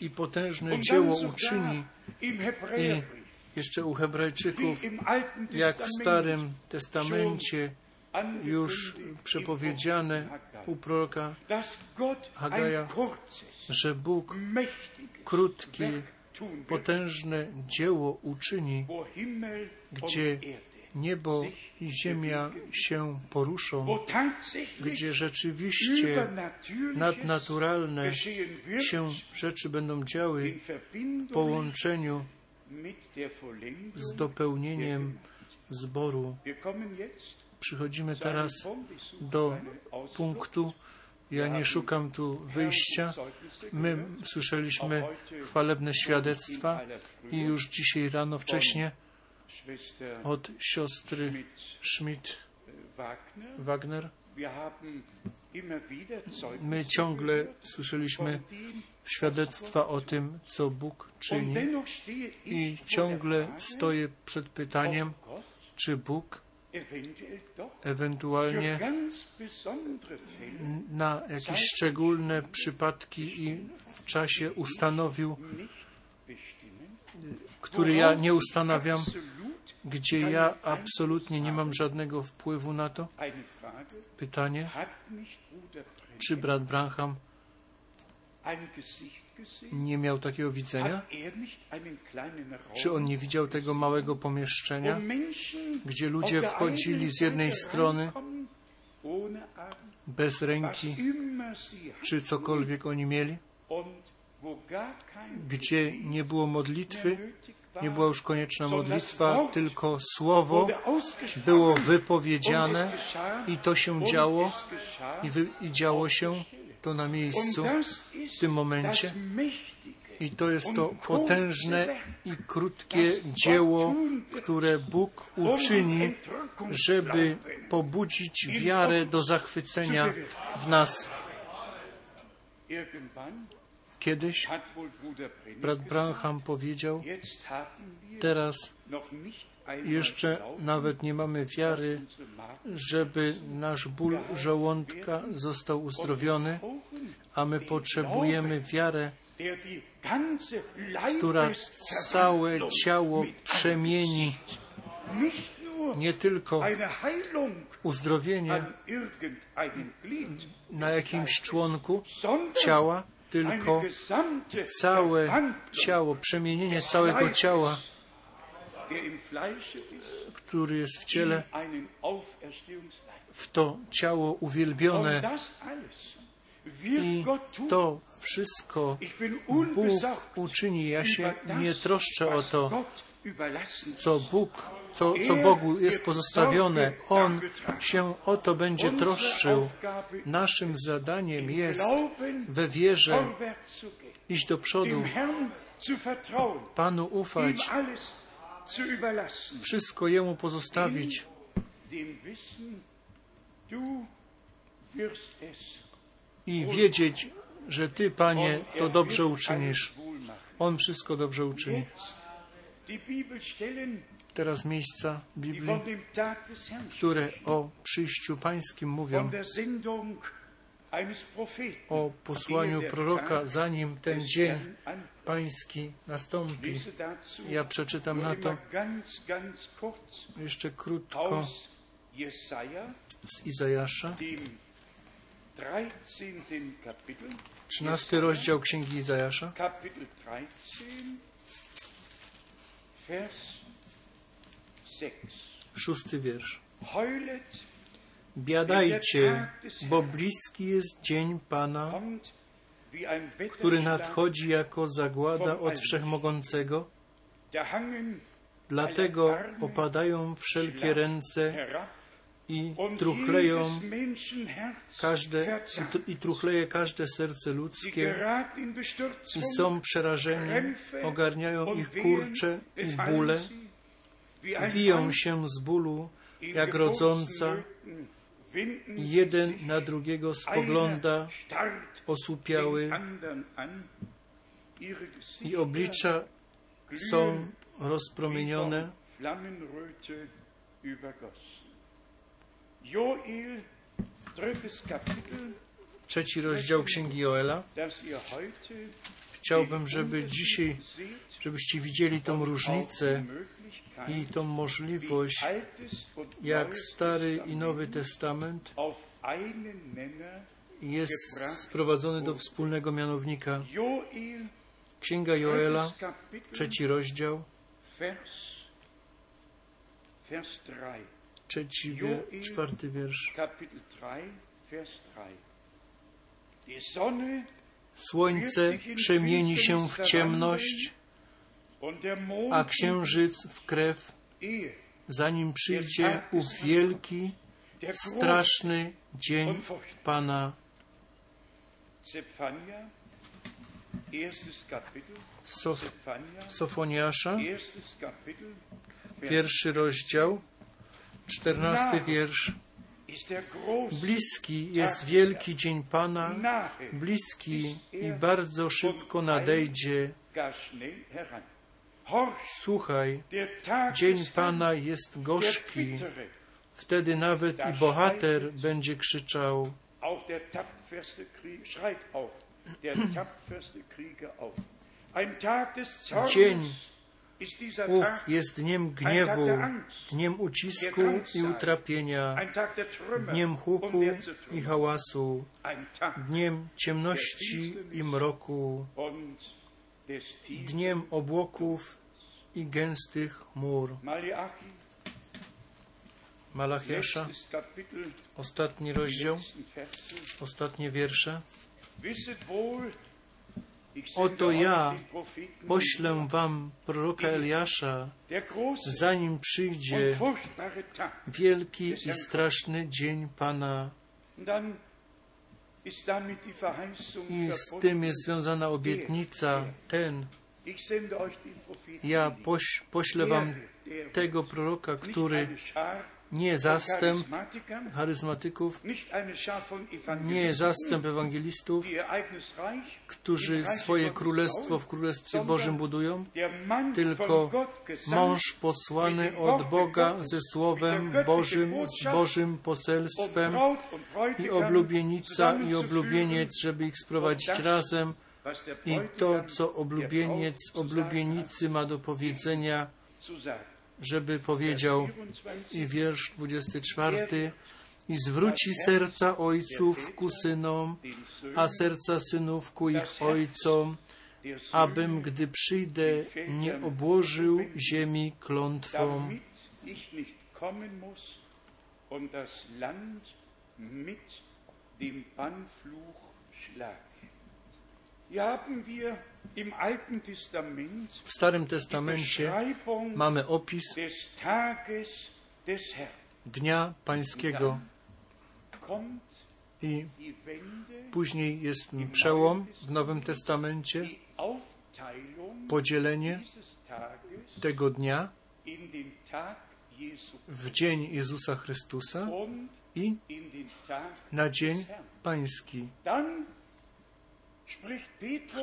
i potężne dzieło uczyni i jeszcze u Hebrajczyków, jak w Starym Testamencie już przepowiedziane u proroka Hagaja, że Bóg krótkie, potężne dzieło uczyni, gdzie niebo i ziemia się poruszą, gdzie rzeczywiście nadnaturalne się rzeczy będą działy w połączeniu z dopełnieniem zboru. Przychodzimy teraz do punktu, ja nie szukam tu wyjścia. My słyszeliśmy chwalebne świadectwa i już dzisiaj rano wcześniej od siostry Schmidt-Wagner. My ciągle słyszeliśmy świadectwa o tym, co Bóg czyni i ciągle stoję przed pytaniem, czy Bóg ewentualnie na jakieś szczególne przypadki i w czasie ustanowił, który ja nie ustanawiam, gdzie ja absolutnie nie mam żadnego wpływu na to? Pytanie, czy brat Branham nie miał takiego widzenia? Czy on nie widział tego małego pomieszczenia, gdzie ludzie wchodzili z jednej strony bez ręki, czy cokolwiek oni mieli, gdzie nie było modlitwy, nie była już konieczna modlitwa, tylko słowo było wypowiedziane i to się działo i, wy, i działo się to na miejscu w tym momencie. I to jest to potężne i krótkie dzieło, które Bóg uczyni, żeby pobudzić wiarę do zachwycenia w nas. Kiedyś brat Branham powiedział, teraz jeszcze nawet nie mamy wiary, żeby nasz ból żołądka został uzdrowiony, a my potrzebujemy wiarę, która całe ciało przemieni. Nie tylko uzdrowienie na jakimś członku ciała, tylko całe ciało, przemienienie całego ciała, który jest w ciele, w to ciało uwielbione. I to wszystko Bóg uczyni. Ja się nie troszczę o to, co Bóg, co, co Bogu jest pozostawione. On się o to będzie troszczył. Naszym zadaniem jest we wierze iść do przodu, Panu ufać, wszystko Jemu pozostawić. I wiedzieć, że Ty, Panie, to dobrze uczynisz. On wszystko dobrze uczyni. Teraz miejsca Biblii, które o przyjściu Pańskim mówią, o posłaniu proroka, zanim ten dzień Pański nastąpi. Ja przeczytam na to jeszcze krótko z Izajasza, 13 rozdział Księgi Izajasza, szósty wiersz. Biadajcie, bo bliski jest dzień Pana, który nadchodzi jako zagłada od Wszechmogącego. Dlatego opadają wszelkie ręce i truchleją każde, i truchleje każde serce ludzkie i są przerażeni, ogarniają ich kurcze i bóle, wiją się z bólu jak rodząca, jeden na drugiego spogląda osłupiały i oblicza są rozpromienione. Trzeci rozdział Księgi Joela. Chciałbym, żeby dzisiaj, żebyście widzieli tą różnicę i tą możliwość, jak Stary i Nowy Testament jest sprowadzony do wspólnego mianownika. Księga Joela, trzeci rozdział, Vers 3. trzeci, wie, czwarty wiersz. Kapitel 3, Vers 3. Die Sonne Słońce przemieni się w ciemność, a księżyc w krew, zanim przyjdzie ów wielki, straszny dzień Pana. Sof, Sofoniasza, pierwszy rozdział, czternasty wiersz. Bliski jest wielki dzień Pana, bliski i bardzo szybko nadejdzie. Słuchaj, dzień Pana jest gorzki, wtedy nawet i bohater będzie krzyczał. Dzień Ów Tag, jest dniem gniewu, dniem ucisku i utrapienia, Trümmer dniem huku i hałasu, dniem ciemności i mroku, dniem obłoków i gęstych chmur. Malachi, Malachiasza, ostatni rozdział, ostatnie wiersze. Wisset wohl, ich sende Oto ja Poślę wam proroka Eliasza, zanim przyjdzie wielki i straszny dzień Pana. I z tym jest związana obietnica, ten, ja poś, poślę wam tego proroka, który nie zastęp charyzmatyków, nie zastęp ewangelistów, którzy swoje królestwo w Królestwie Bożym budują, tylko mąż posłany od Boga ze Słowem Bożym, z Bożym und poselstwem i oblubienica i oblubieniec, żeby ich sprowadzić razem was der i to, co oblubieniec oblubienicy ma do powiedzenia. Żeby powiedział i 24, wiersz 24 i zwróci serca ojców ku synom, a serca synów ku ich ojcom, abym, gdy przyjdę, nie obłożył ziemi klątwą. Land mit dem schlage. Wir W Starym Testamencie mamy opis. Dnia Pańskiego i później jest przełom w Nowym Testamencie, podzielenie tego dnia w dzień Jezusa Chrystusa i na dzień. Pański.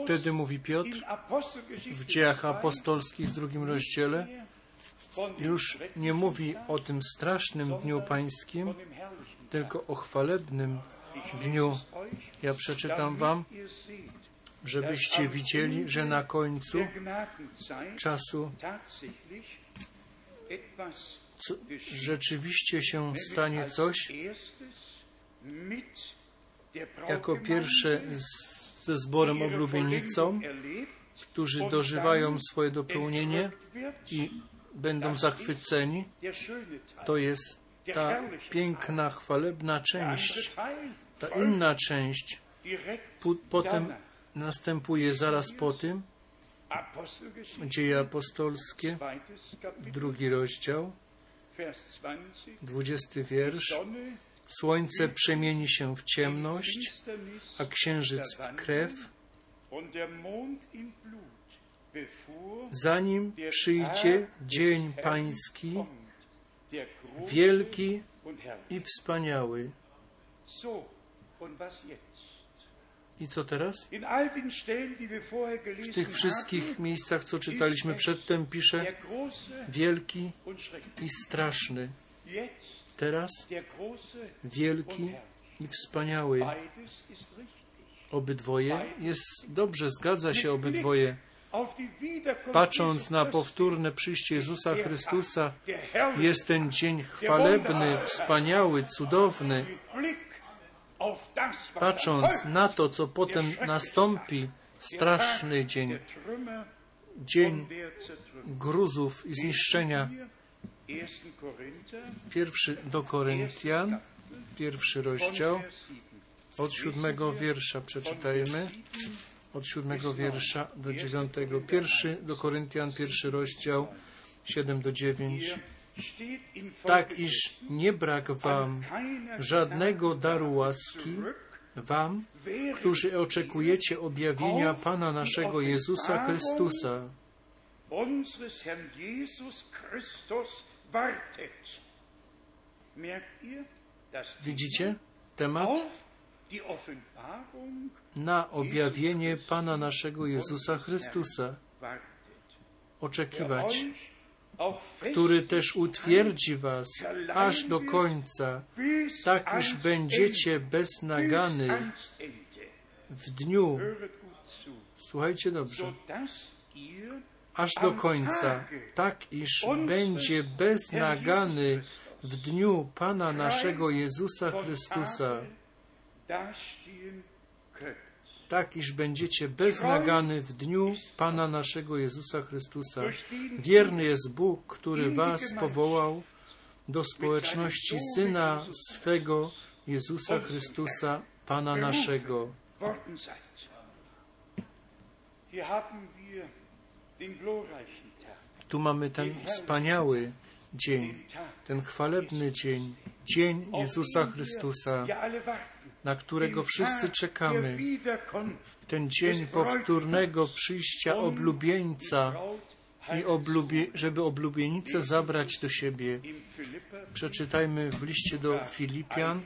Wtedy mówi Piotr w dziejach 2 apostolskich w drugim rozdziale, już nie mówi o tym strasznym dniu pańskim, tylko o chwalebnym dniu. Ja przeczytam wam, żebyście widzieli, że na końcu czasu co, rzeczywiście się stanie coś, jako pierwsze z, ze zborem oblubienicą, którzy dożywają swoje dopełnienie i będą zachwyceni. To jest ta piękna, chwalebna część. Ta inna część potem następuje zaraz po tym, dzieje apostolskie, drugi rozdział, Vers 20. dwudziesty wiersz. Słońce przemieni się w ciemność, a księżyc w krew, zanim przyjdzie dzień pański, wielki i wspaniały. I co teraz? W tych wszystkich miejscach, co czytaliśmy przedtem, pisze wielki i straszny. Teraz wielki i wspaniały. Obydwoje jest dobrze, zgadza się obydwoje. Patrząc na powtórne przyjście Jezusa Chrystusa, jest ten dzień chwalebny, wspaniały, cudowny. Patrząc na to, co potem nastąpi, straszny dzień, dzień gruzów i zniszczenia. Hier 1. Korinther Pierwszy do Koryntian, pierwszy rozdział, Vers 7. od siódmego wiersza przeczytajmy. Od siódmego wiersza do dziewiątego. Pierwszy do Koryntian, pierwszy rozdział, siedem do dziewięć. Tak, iż nie brak wam żadnego daru łaski, wam, którzy oczekujecie objawienia Pana naszego Jezusa Chrystusa. Widzicie temat? Na objawienie Pana naszego Jezusa Chrystusa. Oczekiwać, który też utwierdzi was aż do końca, tak iż będziecie ans Ende. w dniu, słuchajcie dobrze, aż do końca, tak. Iż będzie beznagany w dniu Pana naszego Jezusa Chrystusa, tak iż będziecie beznagany w dniu Pana naszego Jezusa Chrystusa. Wierny jest Bóg, który was powołał do społeczności Syna swego Jezusa Chrystusa, Pana naszego. Tu mamy ten wspaniały dzień, ten chwalebny dzień, dzień Jezusa Chrystusa, na którego wszyscy czekamy. Ten dzień powtórnego przyjścia oblubieńca i oblubie, żeby oblubienicę zabrać do siebie. Przeczytajmy w liście do Filipian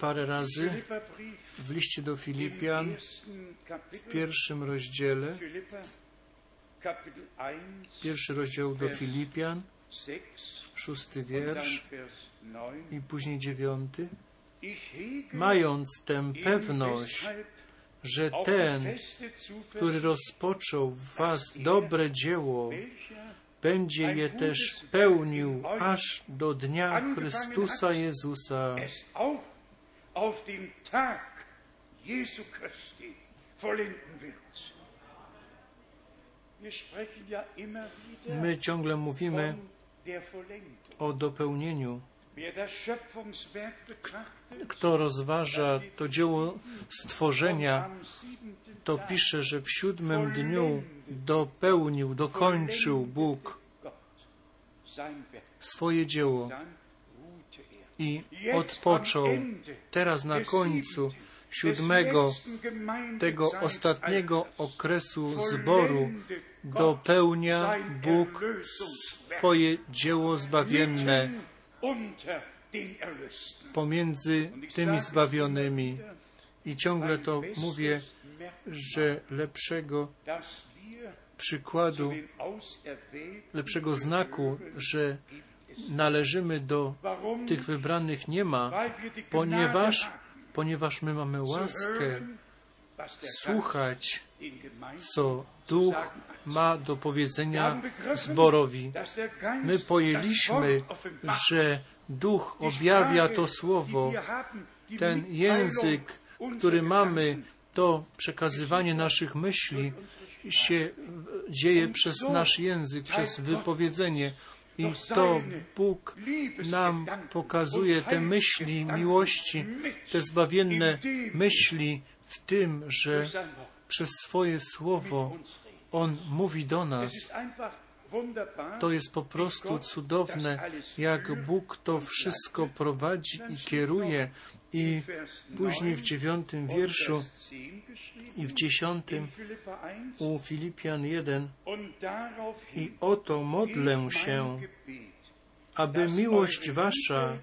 parę razy. W liście do Filipian w pierwszym rozdziale, Philipper Kapitel 1, pierwszy rozdział do Filipian, 6 szósty wiersz Vers 9. i później dziewiąty. Mając tę pewność, że ten, który rozpoczął w was dobre dzieło, będzie je też pełnił aż do dnia Chrystusa Jezusa. auf dem Tag Jesu Christi vollenden. Wir My ciągle mówimy o dopełnieniu. Kto rozważa to dzieło stworzenia, to pisze, że w siódmym dniu dopełnił, dokończył Bóg swoje dzieło er. i odpoczął. Teraz na końcu siódmego, tego ostatniego okresu zboru dopełnia Bóg swoje dzieło zbawienne pomiędzy tymi zbawionymi. I ciągle to mówię, że lepszego przykładu, lepszego znaku, że należymy do tych wybranych nie ma, ponieważ, ponieważ my mamy łaskę słuchać, co Duch ma do powiedzenia zborowi. My pojęliśmy, że Duch objawia to słowo, ten język, który mamy, to przekazywanie naszych myśli się dzieje przez nasz język, przez wypowiedzenie. I to Bóg nam pokazuje te myśli miłości, te zbawienne myśli w tym, że przez swoje słowo. On mówi do nas. To jest po prostu cudowne, jak Bóg to wszystko prowadzi i kieruje. I później w dziewiątym wierszu Vers 10 geschrieben, i w dziesiątym in Philippa 1, u Filipian 1 und daraufhin i oto modlę się, aby miłość wasza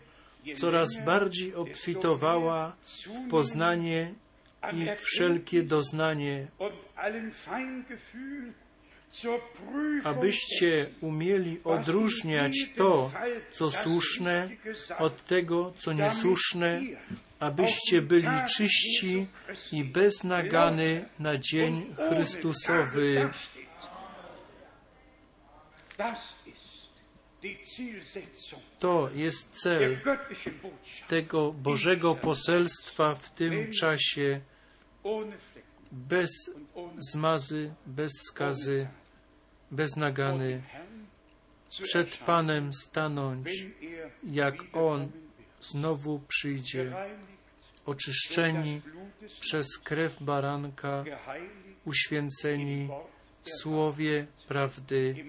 coraz bardziej obfitowała w poznanie an i wszelkie doznanie, abyście umieli odróżniać to, co słuszne, od tego, co niesłuszne, abyście byli czyści i bez nagany na dzień Chrystusowy. To jest cel tego Bożego poselstwa w tym czasie, bez zmazy, bez skazy, bez nagany, przed Panem stanąć, jak On znowu przyjdzie, oczyszczeni przez krew baranka, uświęceni w słowie prawdy,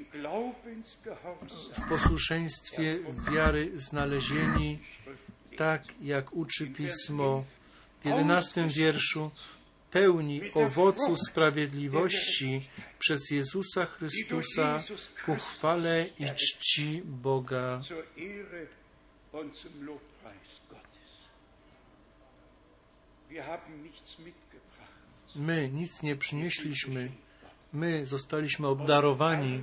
w posłuszeństwie wiary znalezieni, tak jak uczy Pismo w jedenastym wierszu, pełni owocu sprawiedliwości przez Jezusa Chrystusa ku chwale i czci Boga. My nic nie przynieśliśmy, my zostaliśmy obdarowani.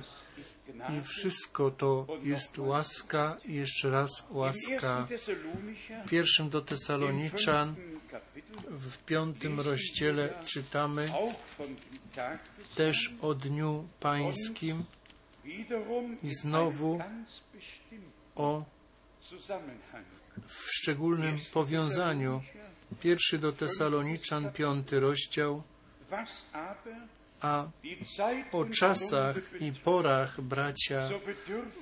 i wszystko to jest łaska i jeszcze raz łaska. 1. Thessalonicher, W pierwszym do Tesaloniczan w piątym rozdziale czytamy też o Dniu Pańskim, I znowu o w szczególnym powiązaniu. Pierwszy do Tesaloniczan, piąty rozdział, a o czasach i porach, bracia,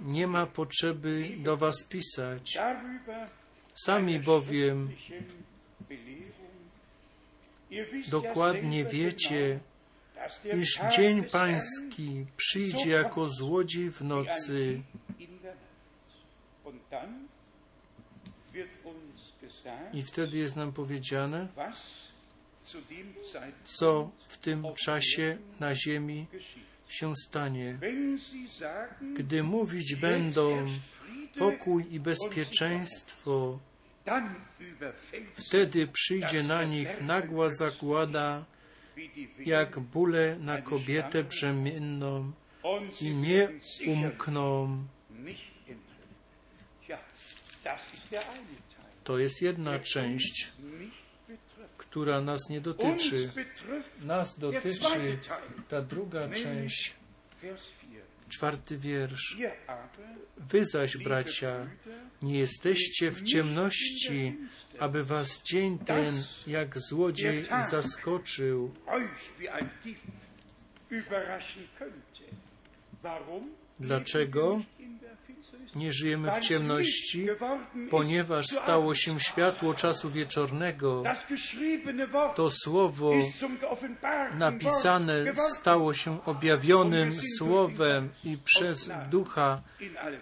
nie ma potrzeby do was pisać. Sami bowiem dokładnie wiecie, iż dzień pański przyjdzie jako złodziej w nocy. I wtedy jest nam powiedziane, co w tym czasie na ziemi się stanie. Gdy mówić będą pokój i bezpieczeństwo, wtedy przyjdzie na nich nagła zagłada, jak bóle na kobietę brzemienną i nie umkną. To jest jedna część, która nas nie dotyczy. Nas dotyczy ta druga część, Vers 4. czwarty wiersz. Wy zaś, bracia, nie jesteście w ciemności, aby was dzień ten jak złodziej zaskoczył. könnte. Warum? Dlaczego? Nie żyjemy w ciemności, ponieważ stało się światło czasu wieczornego. To słowo napisane stało się objawionym słowem i przez ducha.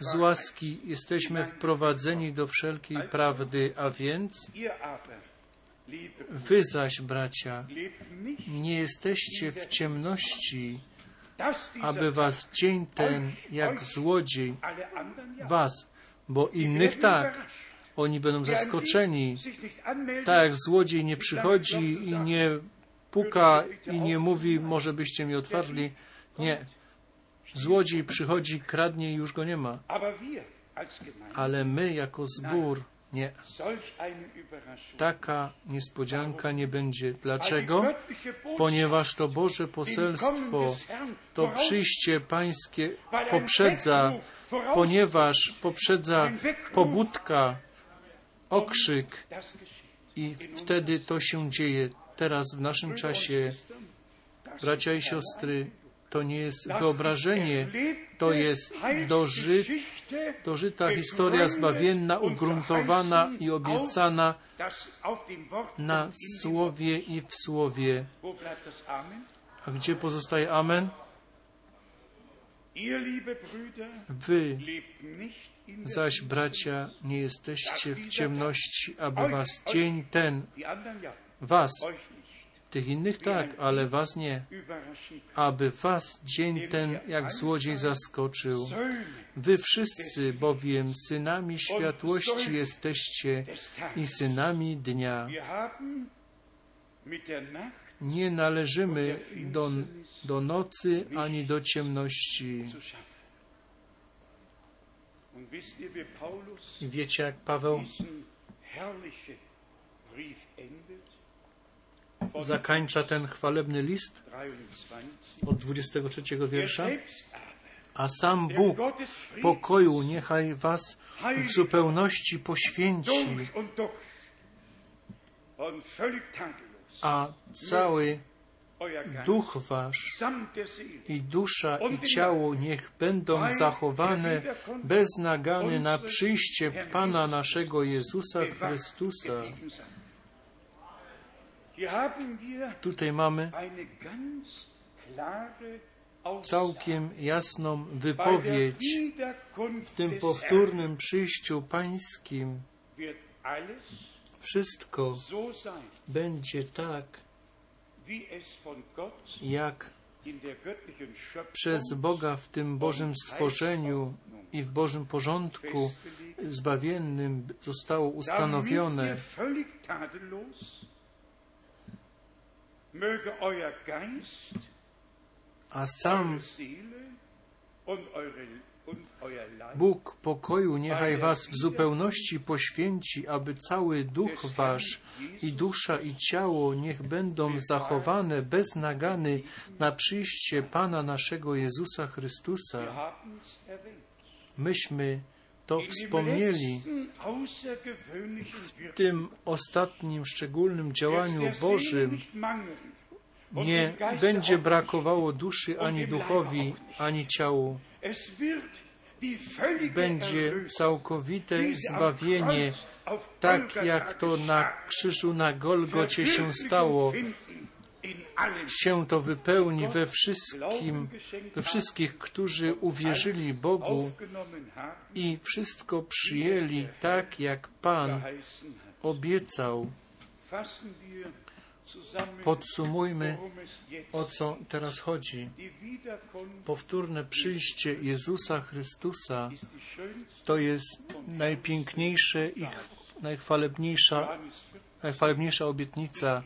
z łaski jesteśmy wprowadzeni do wszelkiej prawdy, a więc wy zaś, bracia, nie jesteście w ciemności, aby was dzień ten jak złodziej was, bo innych tak, oni będą zaskoczeni. Tak jak złodziej nie przychodzi i nie puka i nie mówi, może byście mi otwarli. Nie. Złodziej przychodzi, kradnie i już go nie ma. Ale my jako zbór nie. Taka niespodzianka nie będzie. Dlaczego? Ponieważ to Boże poselstwo, to przyjście Pańskie poprzedza, ponieważ poprzedza pobudka, okrzyk i wtedy to się dzieje. Teraz w naszym czasie, bracia i siostry, to nie jest wyobrażenie, to jest doży, dożyta historia zbawienna, ugruntowana i obiecana na słowie i w słowie. A gdzie pozostaje Amen? Wy zaś, bracia, nie jesteście w ciemności, aby was dzień ten, was. Tych innych tak, ale was nie, aby was dzień ten jak złodziej zaskoczył. Wy wszyscy bowiem synami światłości jesteście i synami dnia. Nie należymy do, do nocy ani do ciemności. wiecie, jak Paweł zakańcza ten chwalebny list 23. od 23 Er wiersza? A sam Bóg pokoju niechaj was w zupełności poświęci, a cały duch wasz i dusza i ciało niech będą zachowane bez nagany na przyjście Pana naszego Jezusa Chrystusa. gegeben sein. Hier haben wir Tutaj mamy całkiem jasną wypowiedź. W tym powtórnym przyjściu pańskim wszystko będzie tak, jak przez Boga w tym Bożym stworzeniu i w Bożym porządku zbawiennym zostało ustanowione. A sam Bóg pokoju niechaj was w zupełności poświęci, aby cały duch wasz i dusza i ciało niech będą zachowane bez nagany na przyjście Pana naszego Jezusa Chrystusa. Myśmy to wspomnieli außergewöhnlichen w tym ostatnim szczególnym działaniu Bożym. Nie będzie brakowało duszy ani duchowi, ani ciału. Będzie całkowite zbawienie, tak jak to na krzyżu na Golgocie się stało. Się to wypełni we wszystkim, we wszystkich, którzy uwierzyli Bogu i wszystko przyjęli tak, jak Pan obiecał. Podsumujmy, o co teraz chodzi. Powtórne przyjście Jezusa Chrystusa to jest najpiękniejsze i ch- najchwalebniejsza, Johannes 4, najchwalebniejsza obietnica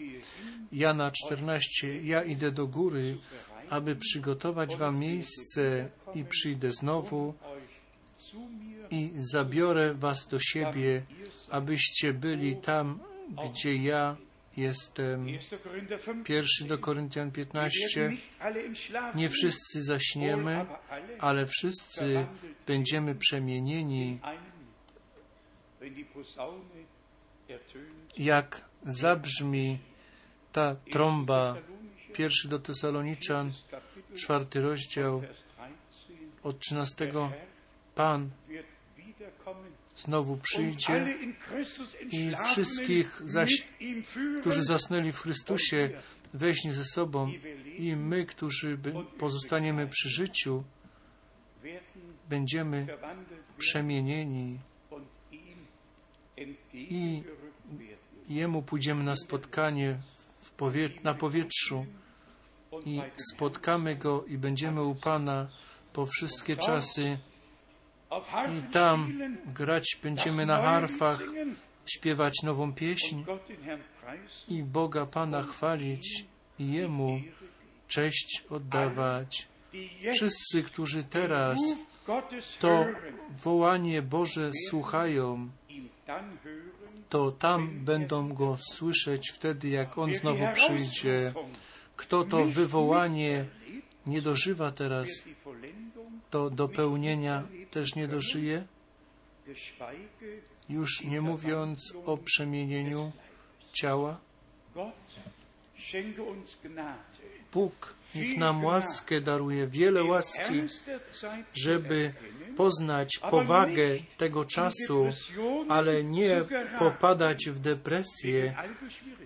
Jana 14. Ja idę do góry, aby przygotować wam miejsce i przyjdę znowu i zabiorę was do siebie, abyście byli tam, gdzie ja jestem. 1. Korinther 5. Pierwszy do Koryntian Wir werden 15. nicht alle im Schlaf Nie wszyscy zaśniemy, ale wszyscy będziemy przemienieni, jak zabrzmi ta trąba. Pierwszy do Tesaloniczan, czwarty rozdział, Vers 13. od 13. Der Herr Pan znowu przyjdzie entschlafenen wszystkich zaś, którzy zasnęli w Chrystusie, weźmie ze sobą i my, którzy pozostaniemy przy życiu, będziemy przemienieni. werden. Jemu pójdziemy na spotkanie powie na powietrzu i spotkamy Go i będziemy u Pana po wszystkie czasy i tam grać będziemy na harfach, śpiewać nową pieśń i Boga Pana chwalić i Jemu cześć oddawać. Wszyscy, którzy teraz to wołanie Boże słuchają, to tam będą Go słyszeć wtedy, jak On znowu przyjdzie. Kto to wywołanie nie dożywa teraz, to dopełnienia też nie dożyje, już nie mówiąc o przemienieniu ciała. Bóg niech nam łaskę daruje, wiele łaski, żeby poznać powagę tego czasu, ale nie popadać w depresję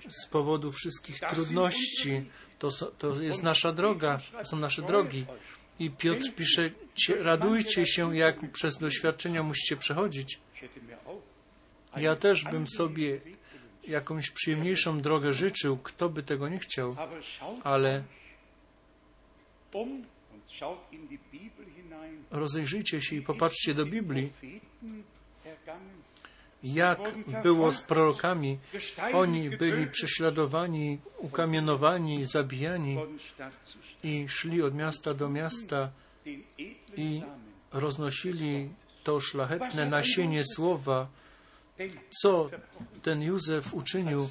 z powodu wszystkich trudności. To, to jest nasza droga, to są nasze drogi. I Piotr pisze, "Cie- radujcie się, jak przez doświadczenia musicie przechodzić. Ja też bym sobie jakąś przyjemniejszą drogę życzył, kto by tego nie chciał, ale rozejrzyjcie się i popatrzcie do Biblii. Jak było z prorokami. Oni byli prześladowani, ukamienowani, zabijani i szli od miasta do miasta i roznosili to szlachetne nasienie słowa. Co ten Józef uczynił,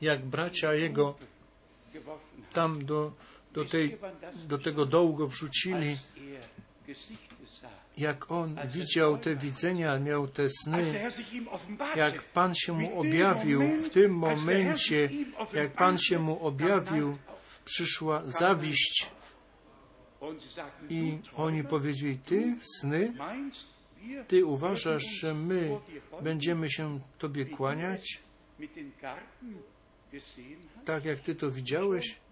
jak bracia jego tam do, do, tej, do tego dołu go wrzucili, jak on widział te widzenia, miał te sny, jak Pan się mu objawił, w tym momencie, jak Pan się mu objawił, przyszła zawiść. I oni powiedzieli, ty, sny, ty uważasz, że my będziemy się Tobie kłaniać, tak jak Ty to widziałeś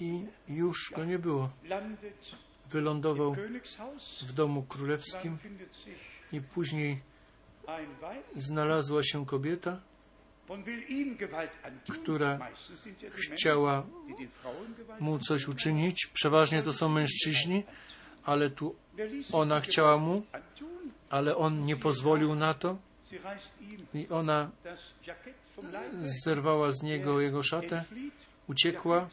i już go nie było. Wylądował w domu królewskim i później znalazła się kobieta, która chciała mu coś uczynić. Przeważnie to są mężczyźni, ale tu ona chciała mu, ale on nie pozwolił na to i ona zerwała z niego jego szatę, uciekła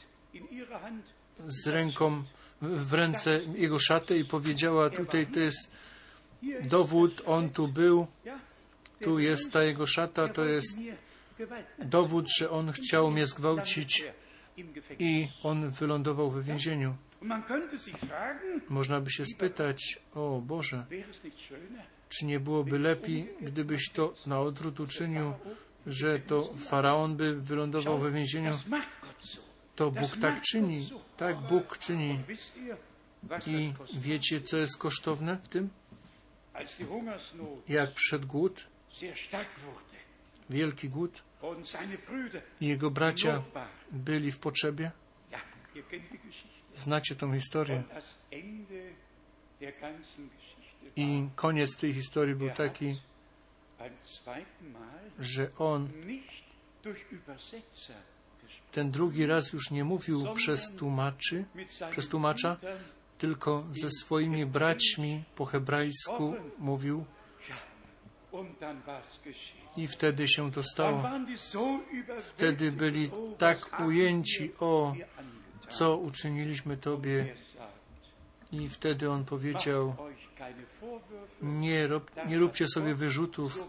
z ręką w ręce jego szatę i powiedziała, tutaj to jest dowód, on tu był, tu jest ta jego szata, to jest dowód, że on chciał mnie zgwałcić i on wylądował w więzieniu. Można by się spytać, o Boże, czy nie byłoby lepiej, gdybyś to na odwrót uczynił, że to faraon by wylądował we więzieniu? To Bóg tak czyni, tak Bóg czyni. I wiecie, co jest kosztowne w tym? Jak przyszedł głód, wielki głód, jego bracia byli w potrzebie. Znacie tą historię. I koniec tej historii był taki, że on ten drugi raz już nie mówił przez tłumaczy, przez tłumacza, tylko ze swoimi braćmi po hebrajsku mówił. I wtedy się to stało. Wtedy byli tak ujęci, o, co uczyniliśmy Tobie. I wtedy on powiedział, nie, rob, nie róbcie sobie wyrzutów.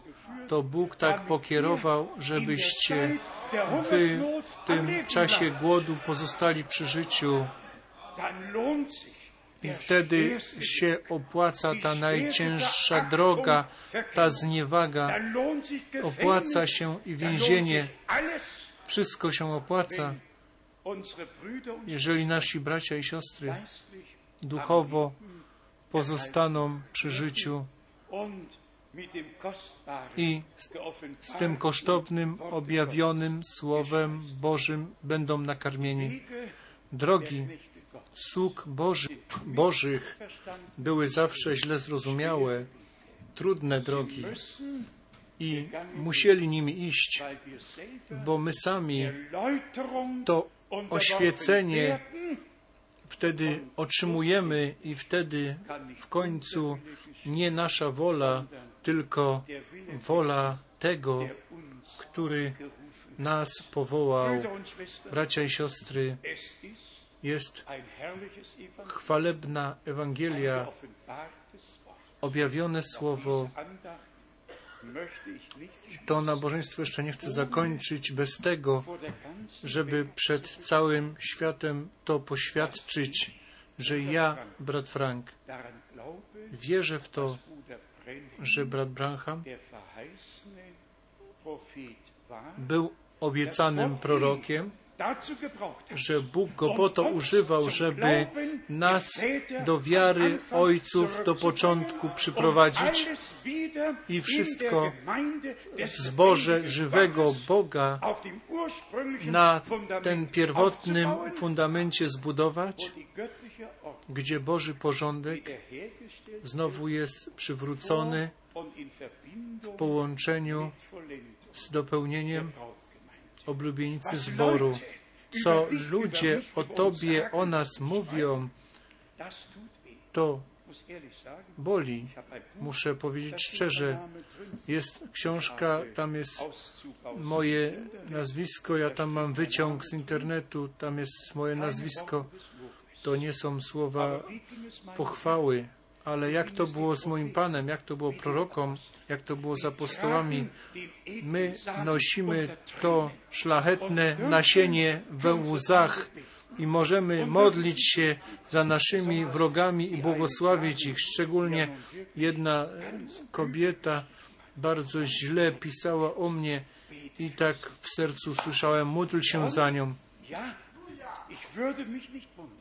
To Bóg tak pokierował, żebyście wy w tym czasie głodu pozostali przy życiu. I wtedy się opłaca ta najcięższa droga, ta zniewaga. Opłaca się i więzienie. Wszystko się opłaca, jeżeli nasi bracia i siostry duchowo pozostaną przy życiu i z tym kosztownym, objawionym Słowem Bożym będą nakarmieni. Drogi sług Boży, Bożych były zawsze źle zrozumiałe, trudne drogi i musieli nimi iść, bo my sami to oświecenie. Wtedy otrzymujemy i wtedy w końcu nie nasza wola, tylko wola tego, który nas powołał. Bracia i siostry, jest chwalebna Ewangelia, objawione słowo. To nabożeństwo jeszcze nie chcę zakończyć bez tego, żeby przed całym światem to poświadczyć, że ja, brat Frank, wierzę w to, że brat Branham był obiecanym prorokiem, że Bóg go po to używał, żeby nas do wiary ojców do początku przyprowadzić i wszystko w lebendigen żywego Boga na ten pierwotnym fundamencie zbudować, gdzie Boży porządek znowu jest przywrócony w połączeniu z dopełnieniem Was zboru. Co ludzie o Tobie, o nas mówią, to boli. Muszę powiedzieć szczerze, jest książka, tam jest moje nazwisko, ja tam mam wyciąg z internetu, tam jest moje nazwisko. To nie są słowa pochwały, ale jak to było z moim Panem, jak to było prorokom, jak to było z apostołami, my nosimy to szlachetne nasienie we łzach i możemy modlić się za naszymi wrogami i błogosławić ich. Szczególnie jedna kobieta bardzo źle pisała o mnie i tak w sercu słyszałem, módl się za nią.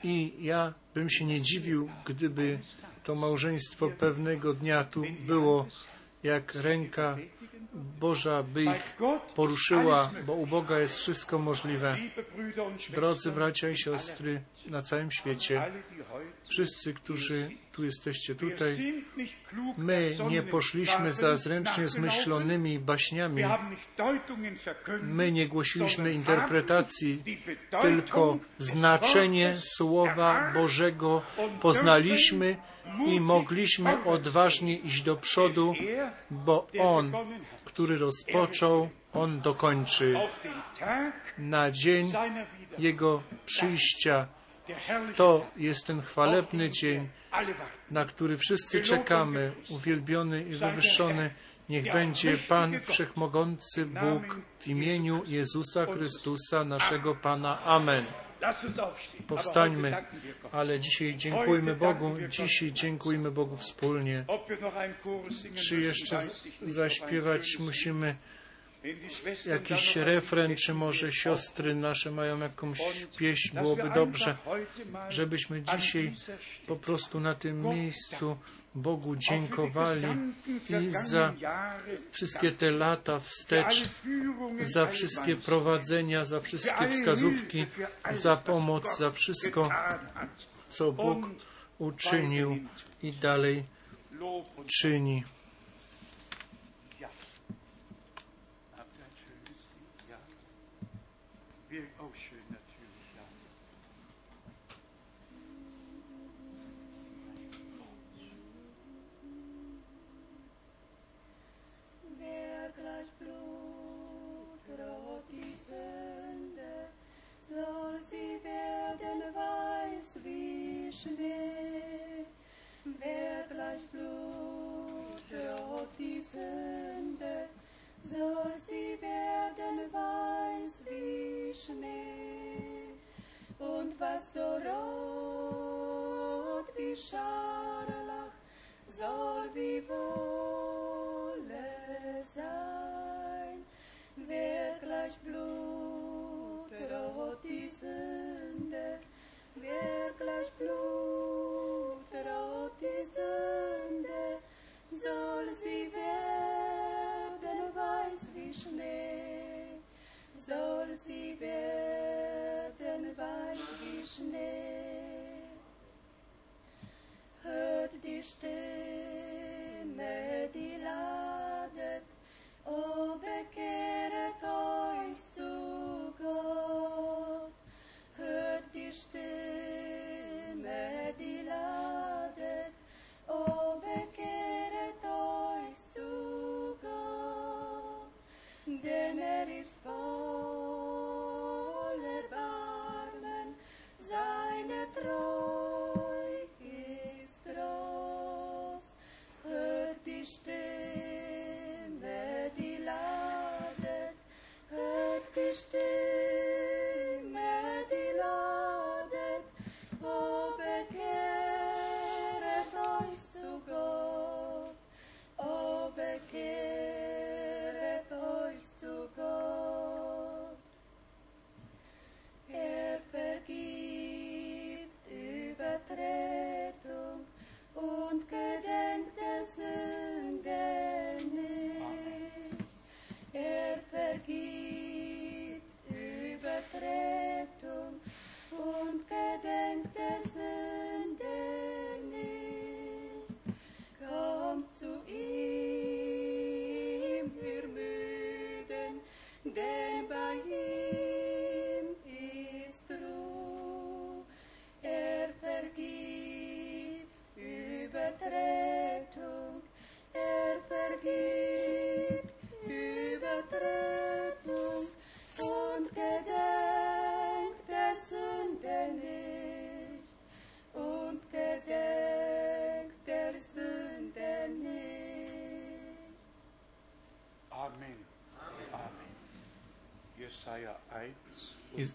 I ja bym się nie dziwił, gdyby to małżeństwo pewnego dnia tu było, jak ręka Boża by ich poruszyła, bo u Boga jest wszystko możliwe. Drodzy bracia i siostry na całym świecie, wszyscy, którzy tu jesteście tutaj, my nie poszliśmy za zręcznie zmyślonymi baśniami, my nie głosiliśmy interpretacji, tylko znaczenie Słowa Bożego poznaliśmy i mogliśmy odważnie iść do przodu, bo On, który rozpoczął, On dokończy. Na dzień. Jego przyjścia to jest ten chwalebny dzień, na który wszyscy czekamy, uwielbiony i wywyższony. Niech będzie Pan Wszechmogący Bóg w imieniu Jezusa Chrystusa, naszego Pana. Amen. Powstańmy, ale dzisiaj dziękujmy Bogu, dzisiaj dziękujmy Bogu wspólnie. Czy jeszcze zaśpiewać musimy jakiś refren, czy może siostry nasze mają jakąś pieśń, byłoby dobrze, żebyśmy dzisiaj po prostu na tym miejscu Bogu dziękowali i za wszystkie te lata wstecz, za wszystkie prowadzenia, za wszystkie wskazówki, za pomoc, za wszystko, co Bóg uczynił i dalej czyni. Weiß wie Schnee. Wer gleich Blut rot die Sünde, soll sie werden weiß wie Schnee. Und was so rot wie Scharlach soll wie Wolle Hört die Stimme, die ladet, o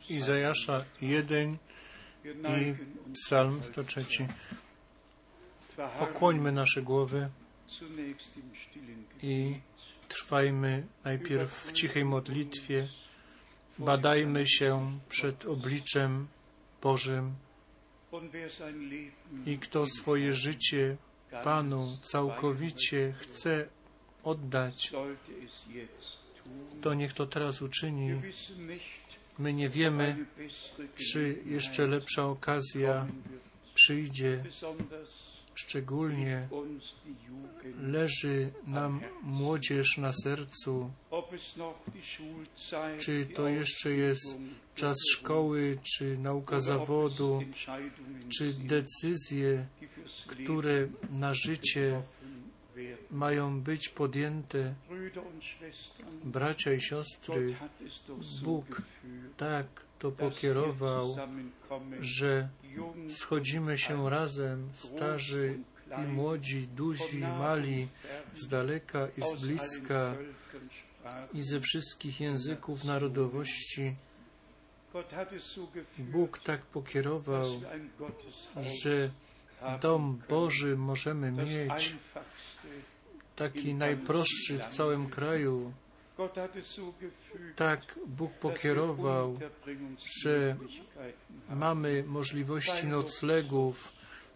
Izajasza 1 Wir i Psalm 103. Pokłońmy nasze głowy i trwajmy najpierw w cichej modlitwie, badajmy się przed obliczem Bożym i kto swoje życie Panu całkowicie chce oddać, to niech to teraz uczyni. My nie wiemy, czy jeszcze lepsza okazja przyjdzie. Szczególnie leży nam młodzież na sercu, czy to jeszcze jest czas szkoły, czy nauka zawodu, czy decyzje, które na życie mają być podjęte. Bracia i siostry, Bóg tak to pokierował, że schodzimy się razem, starzy i młodzi, duzi i mali, z daleka i z bliska i ze wszystkich języków narodowości. Bóg tak pokierował, że dom Boży możemy mieć, taki najprostszy w całym kraju. Tak Bóg pokierował, że mamy możliwości noclegów.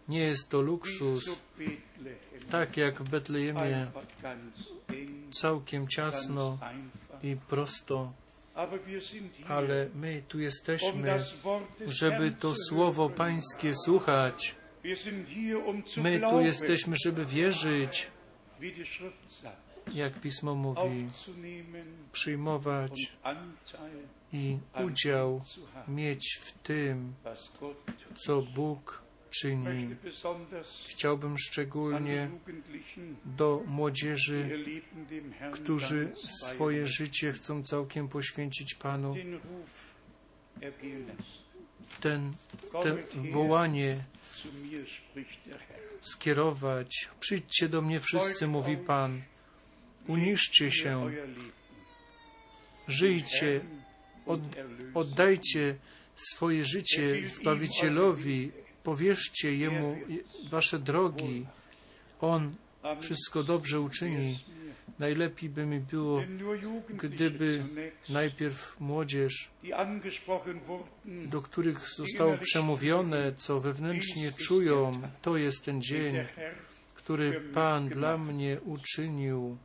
Nie jest to luksus, tak jak w Betlejemie, całkiem ciasno i prosto. Ale my tu um jesteśmy, des żeby to słowo. Pańskie słuchać. Um My tu jesteśmy, żeby wierzyć, jak Pismo mówi, przyjmować i udział mieć w tym, co Bóg czyni. Chciałbym szczególnie do młodzieży, którzy swoje życie chcą całkiem poświęcić Panu, ten, wołanie skierować. Przyjdźcie do mnie wszyscy, mówi Pan. Uniszcie się, żyjcie, od, oddajcie swoje życie Zbawicielowi, powierzcie Jemu wasze drogi. On wszystko dobrze uczyni. Najlepiej by mi było, gdyby najpierw młodzież, do których zostało przemówione, co wewnętrznie czują, to jest ten dzień, który Pan dla mnie uczynił,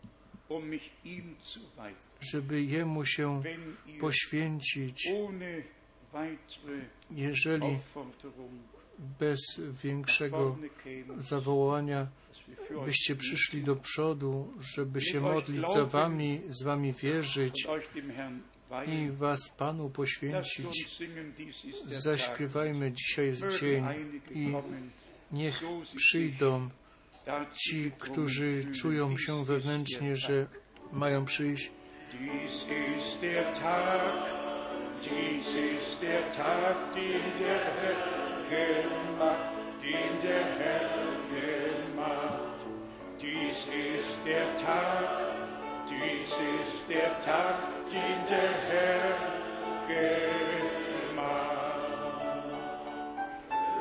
żeby Jemu się poświęcić, jeżeli bez większego zawołania byście przyszli do przodu, żeby się modlić za wami, z wami wierzyć i was Panu poświęcić. Zaśpiewajmy, dzisiaj Mögen dzień i niech przyjdą ci, którzy czują się wewnętrznie, że mają przyjść.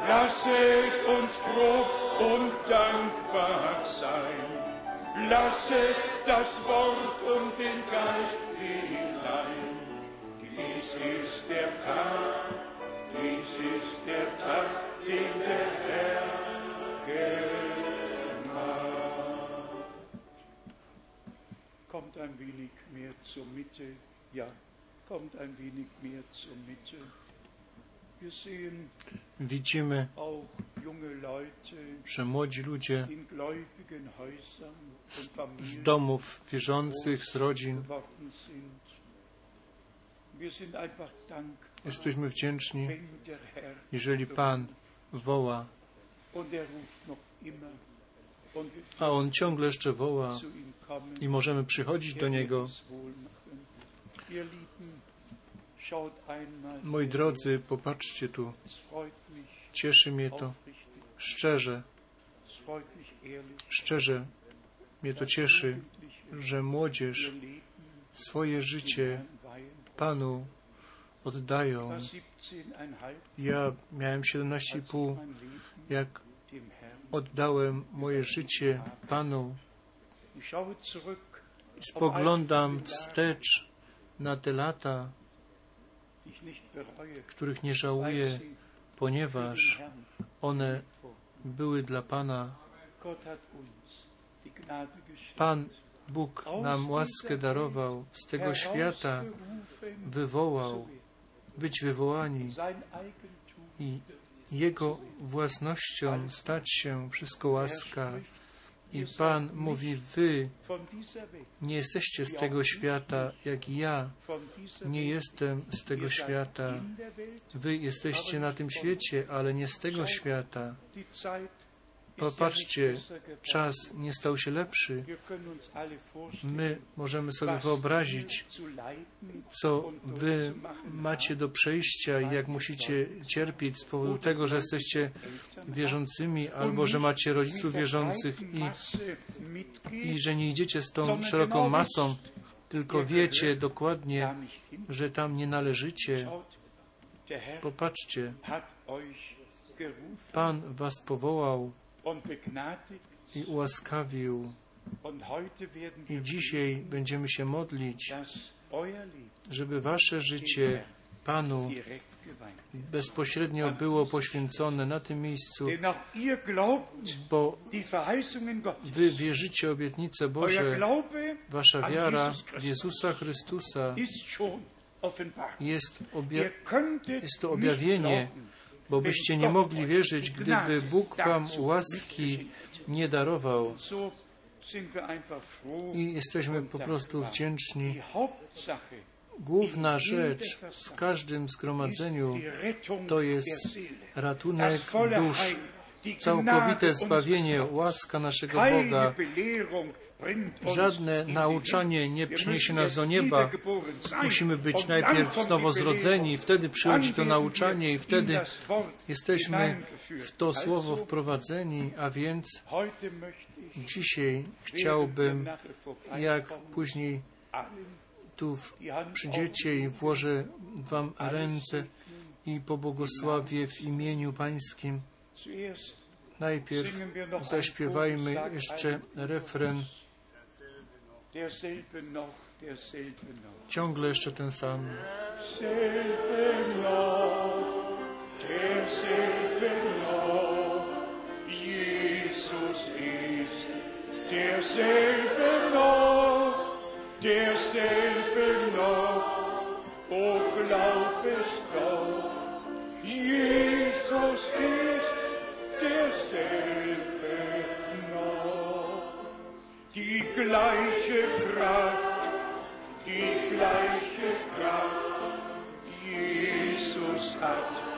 Lasset uns froh und dankbar sein. Lasset das Wort und den Geist hinein. Dies ist der Tag, dies ist der Tag, den der Herr gemacht. Kommt ein wenig mehr zur Mitte, ja, kommt ein wenig mehr zur Mitte. Widzimy, że młodzi ludzie z domów wierzących, z rodzin, jesteśmy wdzięczni, jeżeli Pan woła, a On ciągle jeszcze woła i możemy przychodzić do Er Niego. Moi drodzy, popatrzcie tu, cieszy mnie to szczerze, szczerze mnie to cieszy, że młodzież swoje życie. Panu oddają. war 17,5, Ja miałem als 17,5, ich mein Leben jak oddałem moje życie Panu. Spoglądam wstecz na te lata, die ich nicht bereue, których nie żałuję, ponieważ one były dla Pana. Pan Bóg nam łaskę darował, z tego świata wywołał, być wywołani i Jego własnością stać się wszystko łaska. I Pan mówi, wy nie jesteście z tego świata, jak ja nie jestem z tego świata. Wy jesteście na tym świecie, ale nie z tego świata. Popatrzcie, czas nie stał się lepszy. My możemy sobie wyobrazić, co wy macie do przejścia i jak musicie cierpieć z powodu tego, że jesteście wierzącymi albo że macie rodziców wierzących i, i że nie idziecie z tą szeroką masą, tylko wiecie dokładnie, że tam nie należycie. Popatrzcie, Pan was powołał i ułaskawił. I dzisiaj będziemy się modlić, żeby wasze życie Panu bezpośrednio było poświęcone na tym miejscu, bo wy wierzycie obietnice Boże. Wasza wiara w Jezusa Chrystusa jest, obja- jest to objawienie, bo byście nie mogli wierzyć, gdyby Bóg wam łaski nie darował. I jesteśmy po prostu wdzięczni. Główna rzecz w każdym zgromadzeniu to jest ratunek dusz, całkowite zbawienie, łaska naszego Boga. Żadne nauczanie nie przyniesie nas do nieba. sein. Musimy być najpierw znowu zrodzeni, wtedy przychodzi to nauczanie i wtedy jesteśmy w to słowo wprowadzeni, a więc dzisiaj chciałbym, jak później tu przyjdziecie i włożę wam ręce i pobłogosławię w imieniu Pańskim. Najpierw zaśpiewajmy jeszcze refren, ciągle jeszcze ten sam. Derselbe noch, derselbe noch, Jesus ist derselbe noch, derselbe noch, o glaub es doch, Jesus ist derselbe noch, die gleiche Kraft, die gleiche Kraft, Jesus hat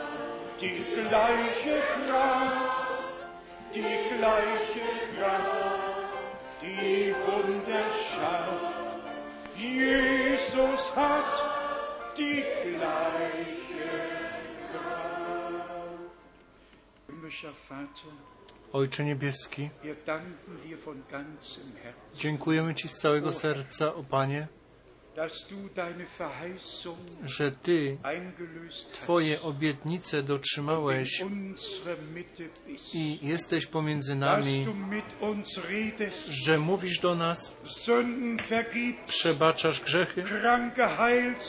die gleiche Kraft, die gleiche Kraft, die Wunder schafft. Jesus hat die gleiche Kraft. Himmlischer Vater, Ojcze Niebieski, dziękujemy Ci z całego serca, o Panie, że Ty. Twoje obietnice dotrzymałeś i jesteś pomiędzy nami, że mówisz do nas, przebaczasz grzechy,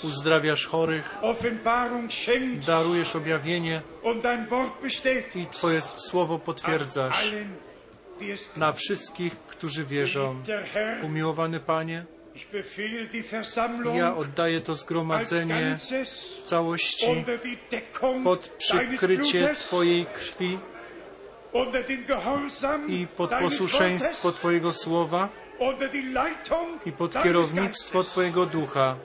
uzdrawiasz chorych, darujesz objawienie i Twoje słowo potwierdzasz na wszystkich, którzy wierzą. Umiłowany Panie, ja oddaję to zgromadzenie w całości pod przykrycie Twojej krwi i pod posłuszeństwo Twojego słowa i pod kierownictwo. Twojego ducha.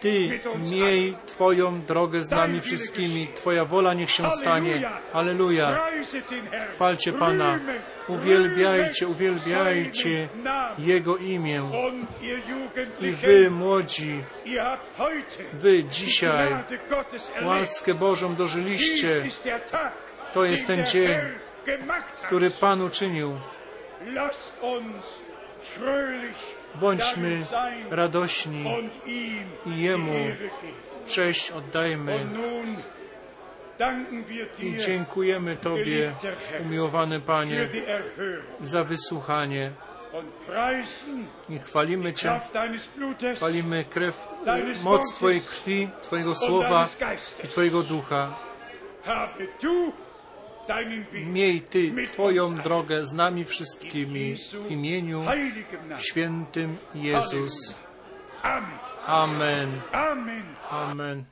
Ty miej Twoją drogę z nami wszystkimi. Twoja wola niech się stanie. Herrn. Chwalcie Pana. Uwielbiajcie, uwielbiajcie. Jego imię. I Wy, młodzi, Wy dzisiaj łaskę Bożą dożyliście, Tag, To jest ten dzień, który Pan uczynił. Bądźmy radośni i Jemu cześć oddajmy i dziękujemy Tobie, umiłowany Panie, za wysłuchanie i chwalimy Cię, chwalimy krew, moc Twojej krwi, Twojego słowa i. Twojego ducha. Miej Ty Twoją drogę z nami wszystkimi w imieniu świętym Jezus. Amen. Amen. Amen.